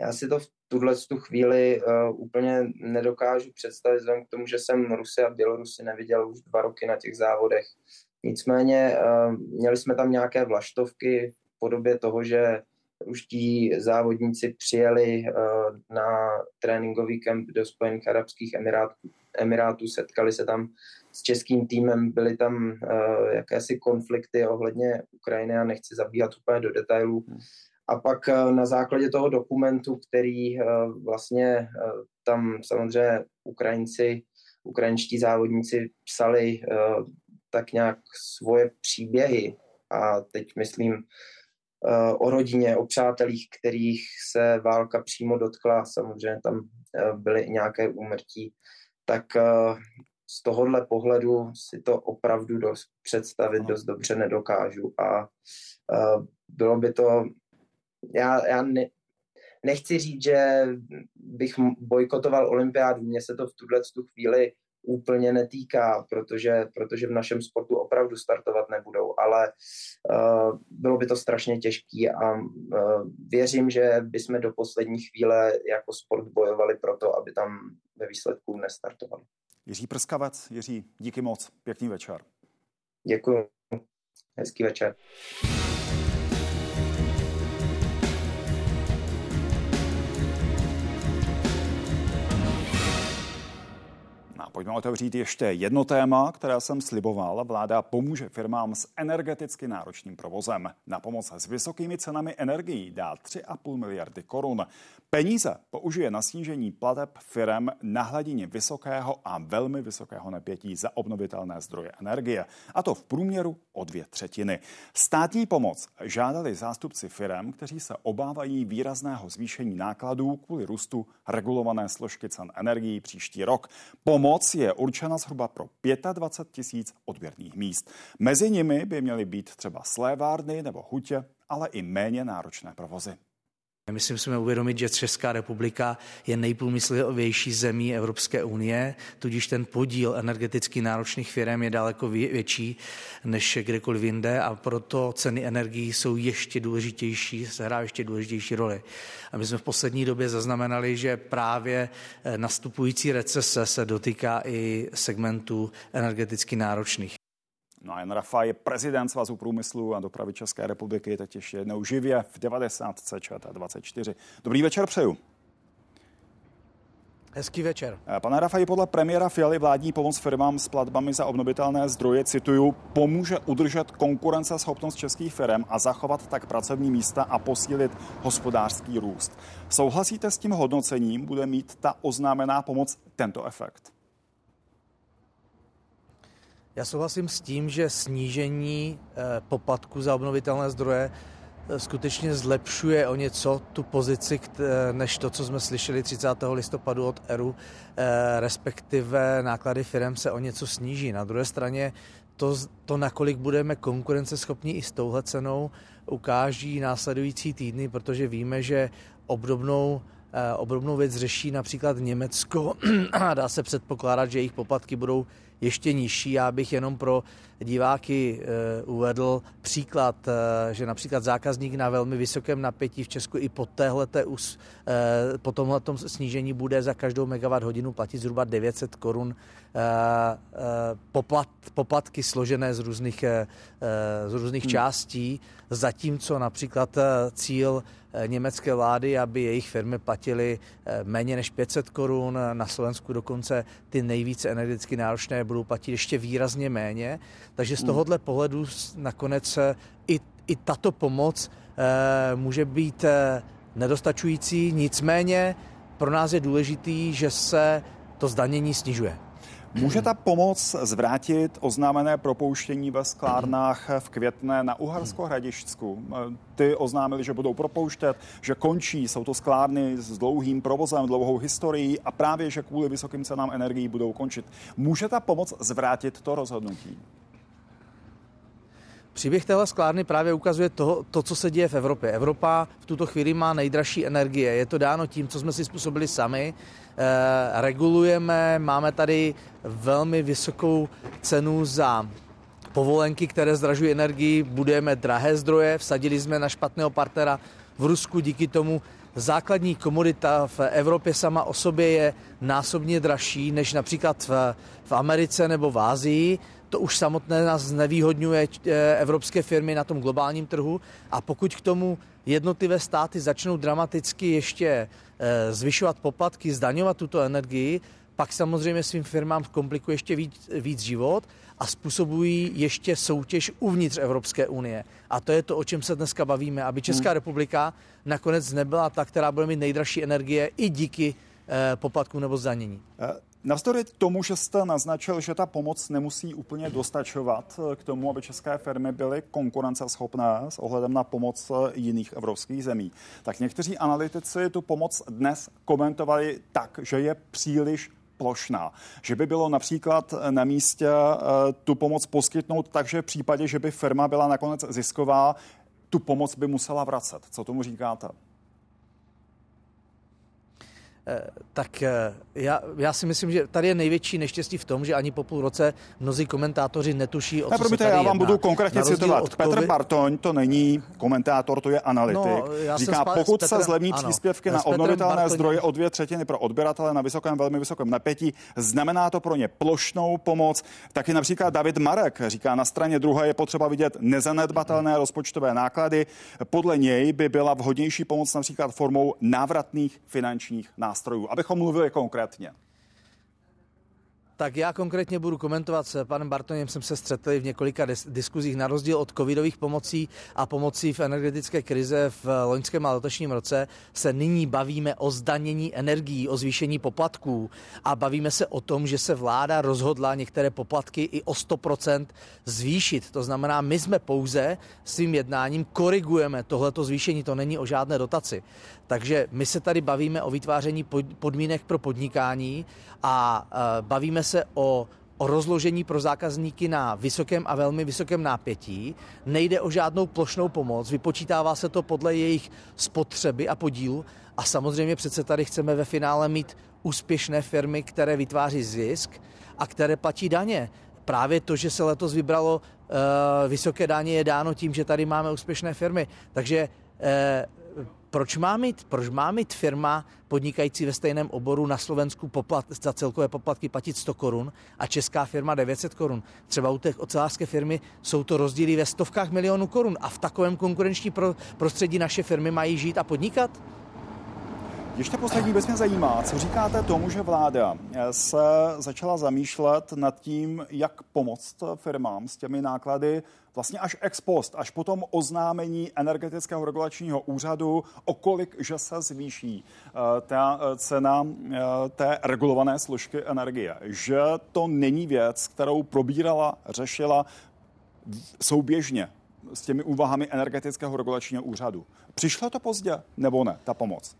Já si to v tuhle tu chvíli uh, úplně nedokážu představit, vzhledem k tomu, že jsem Rusy a Bělorusy neviděl už dva roky na těch závodech. Nicméně uh, měli jsme tam nějaké vlaštovky v podobě toho, že už ti závodníci přijeli uh, na tréninkový kemp do Spojených Arabských Emirátů, Emirátů, setkali se tam s českým týmem, byly tam uh, jakési konflikty ohledně Ukrajiny a nechci zabíhat úplně do detailů. A pak eh, na základě toho dokumentu, který eh, vlastně eh, tam samozřejmě Ukrajinci, ukrajinští závodníci psali tak nějak svoje příběhy. A teď myslím o rodině, o přátelích, kterých se válka přímo dotkla, samozřejmě tam byly i nějaké úmrtí, tak z tohohle pohledu si to opravdu dost představit dost dobře nedokážu. A bylo by to já, já ne, nechci říct, že bych bojkotoval olympiádu, mně se to v tuhle tu chvíli úplně netýká, protože, protože v našem sportu opravdu startovat nebudou, ale uh, bylo by to strašně těžký a uh, věřím, že bychom do poslední chvíle jako sport bojovali pro to, aby tam ve výsledku nestartovali. Jiří Prskavec, Jiří, díky moc, pěkný večer. Děkuji, hezký večer. Pojďme otevřít ještě jedno téma, které jsem sliboval. Vláda pomůže firmám s energeticky náročným provozem. Na pomoc s vysokými cenami energií dá 3,5 miliardy korun. Peníze použije na snížení plateb firm na hladině vysokého a velmi vysokého napětí za obnovitelné zdroje energie. A to v průměru o dvě třetiny. Státní pomoc žádali zástupci firm, kteří se obávají výrazného zvýšení nákladů kvůli růstu regulované složky cen energií příští rok. Pomoc je určena zhruba pro 25 tisíc odběrných míst. Mezi nimi by měly být třeba slévárny nebo hutě, ale i méně náročné provozy. My si musíme uvědomit, že Česká republika je nejprůmyslovější zemí Evropské unie, tudíž ten podíl energeticky náročných firm je daleko větší než kdekoliv jinde a proto ceny energií jsou ještě důležitější, sehrávají ještě důležitější roli. A my jsme v poslední době zaznamenali, že právě eh, nastupující recese se dotýká i segmentů energeticky náročných. No a Jan Rafa je prezident Svazu průmyslu a dopravy České republiky, teď ještě jednou živě v 90. ČT24. Dobrý večer přeju. Hezký večer. Eh, pane Rafaj, podle premiéra Fialy vládní pomoc firmám s platbami za obnovitelné zdroje, cituju, pomůže udržet konkurenceschopnost českých firm a zachovat tak pracovní místa a posílit hospodářský růst. Souhlasíte s tím hodnocením? Bude mít ta oznámená pomoc tento efekt? Já souhlasím s tím, že snížení eh, poplatku za obnovitelné zdroje eh, skutečně zlepšuje o něco tu pozici, než to, co jsme slyšeli 30. listopadu od ERU, eh, respektive náklady firm se o něco sníží. Na druhé straně to, to nakolik budeme konkurenceschopní i s touhle cenou, ukáží následující týdny, protože víme, že obdobnou obdobnou věc řeší například Německo a dá se předpokládat, že jejich poplatky budou ještě nižší. Já bych jenom pro diváky eh, uvedl příklad, eh, že například zákazník na velmi vysokém napětí v Česku i po, téhleté, eh, po tomhle snížení bude za každou megawatt hodinu platit zhruba 900 korun poplat, poplatky složené z různých, z různých hmm. částí, zatímco například cíl německé vlády, aby jejich firmy platily méně než 500 korun, na Slovensku dokonce ty nejvíce energeticky náročné budou platit ještě výrazně méně. Takže z hmm. tohohle pohledu nakonec eh, i, i tato pomoc e, může být e, nedostačující, nicméně pro nás je důležitý, že se to zdanění snižuje. Může ta pomoc zvrátit oznámené propouštění ve sklárnách v Květné na Uhersko-Hradišťsku? Ty oznámili, že budou propouštět, že končí, jsou to sklárny s dlouhým provozem, dlouhou historií a právě, že kvůli vysokým cenám energií budou končit. Může ta pomoc zvrátit to rozhodnutí? Příběh téhle sklárny právě ukazuje to, to, co se děje v Evropě. Evropa v tuto chvíli má nejdražší energie. Je to dáno tím, co jsme si způsobili sami. E, regulujeme, máme tady velmi vysokou cenu za povolenky, které zdražují energii, budujeme drahé zdroje, vsadili jsme na špatného partnera v Rusku, díky tomu základní komodita v Evropě sama o sobě je násobně dražší než například v, v Americe nebo v Ázii to už samotné nás nevýhodňuje eh, evropské firmy na tom globálním trhu a pokud k tomu jednotlivé státy začnou dramaticky ještě eh, zvyšovat poplatky, zdaňovat tuto energii, pak samozřejmě svým firmám komplikuje ještě víc, víc život a způsobují ještě soutěž uvnitř Evropské unie. A to je to, o čem se dneska bavíme, aby Česká hmm. republika nakonec nebyla ta, která bude mít nejdražší energie i díky eh, poplatkům nebo zdanění. Navzdory tomu, že jste naznačil, že ta pomoc nemusí úplně dostačovat k tomu, aby české firmy byly konkurenceschopné s ohledem na pomoc jiných evropských zemí, tak někteří analytici tu pomoc dnes komentovali tak, že je příliš plošná. Že by bylo například na místě eh, tu pomoc poskytnout takže v případě, že by firma byla nakonec zisková, tu pomoc by musela vracet. Co tomu říkáte? Eh, tak eh, já, já si myslím, že tady je největší neštěstí v tom, že ani po půl roce mnozí komentátoři netuší, o co se tady já vám jedná. budu konkrétně citovat. Petr COVID... Bartoň to není komentátor, to je analytik. No, Říká, spal... pokud Petrem... se zlevní ano, příspěvky na obnovitelné Bartoň... zdroje o dvě třetiny pro odběratele na vysokém, velmi vysokém napětí, znamená to pro ně plošnou pomoc. Taky například David Marek říká, na straně druhé je potřeba vidět nezanedbatelné rozpočtové náklady. Podle něj by byla vhodnější pomoc například formou návratných finančních nástrojů nástrojů, abychom mluvili konkrétně. Tak já konkrétně budu komentovat s panem Bartoněm, jsem se střetli v několika diskuzích na rozdíl od covidových pomocí a pomocí v energetické krize v loňském a letošním roce se nyní bavíme o zdanění energií, o zvýšení poplatků a bavíme se o tom, že se vláda rozhodla některé poplatky i o 100% zvýšit. To znamená, my jsme pouze svým jednáním korigujeme tohleto zvýšení, to není o žádné dotaci. Takže my se tady bavíme o vytváření podmínek pro podnikání a e, bavíme se o o rozložení pro zákazníky na vysokém a velmi vysokém nápětí. Nejde o žádnou plošnou pomoc, vypočítává se to podle jejich spotřeby a podílu a samozřejmě přece tady chceme ve finále mít úspěšné firmy, které vytváří zisk a které platí daně. Právě to, že se letos vybralo uh, vysoké daně, je dáno tím, že tady máme úspěšné firmy. Takže uh, Proč má mít, proč má mít firma podnikající ve stejném oboru na Slovensku poplat, za celkové poplatky platit 100 korun a česká firma 900 korun? Třeba u té ocelářské firmy jsou to rozdíly ve stovkách milionů korun a v takovém konkurenční prostředí naše firmy mají žít a podnikat? Ještě poslední věc mě zajímá, co říkáte tomu, že vláda se začala zamýšlet nad tím, jak pomoct firmám s těmi náklady vlastně až ex post, až potom oznámení energetického regulačního úřadu, o kolik, že se zvýší eh, ta eh, cena eh, té regulované složky energie. Že to není věc, kterou probírala, řešila souběžně s těmi úvahami energetického regulačního úřadu. Přišlo to pozdě nebo ne, ta pomoc?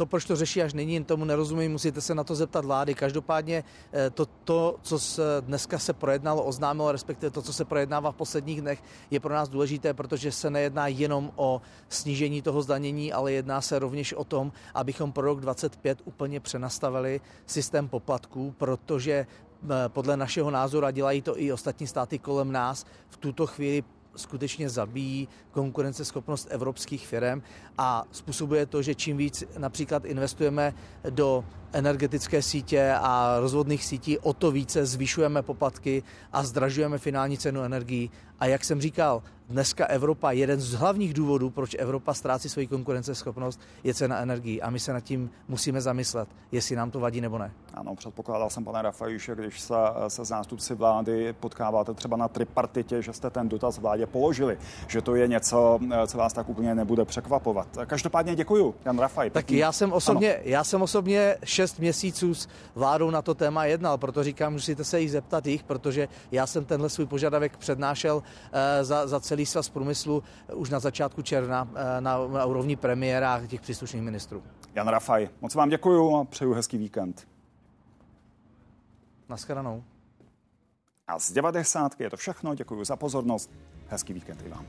To, proč to řeší až nyní, tomu nerozumím, musíte se na to zeptat vlády. Každopádně eh, to, to co se dneska se projednalo, oznámilo, respektive to, co se projednává v posledních dnech, je pro nás důležité, protože se nejedná jenom o snížení toho zdanění, ale jedná se rovněž o tom, abychom pro rok 2025 úplně přenastavili systém poplatků, protože eh, podle našeho názoru, a dělají to i ostatní státy kolem nás, v tuto chvíli skutečně zabíjí konkurenceschopnost evropských firm a způsobuje to, že čím víc například investujeme do energetické sítě a rozvodných sítí, o to více zvyšujeme poplatky a zdražujeme finální cenu energií. A jak jsem říkal, dneska Evropa, jeden z hlavních důvodů, proč Evropa ztrácí svoji konkurenceschopnost, je cena energií. A my se nad tím musíme zamyslet, jestli nám to vadí nebo ne. Ano, předpokládal jsem, pane Rafajuše, když se, se zástupci vlády potkáváte třeba na tripartitě, že jste ten dotaz vládě položili, že to je něco, co vás tak úplně nebude překvapovat. Každopádně děkuji, Jan Rafaj. Tak já jsem osobně, já jsem osobně šest měsíců s vládou na to téma jednal, proto říkám, musíte se jich zeptat jich, protože já jsem tenhle svůj požadavek přednášel eh, za, za celý svaz průmyslu už na začátku června eh, na, na úrovni premiéra a těch příslušných ministrů. Jan Rafaj, moc vám děkuji a přeju hezký víkend. Naschledanou. A z 90 je to všechno. Děkuji za pozornost. Hezký víkend i vám.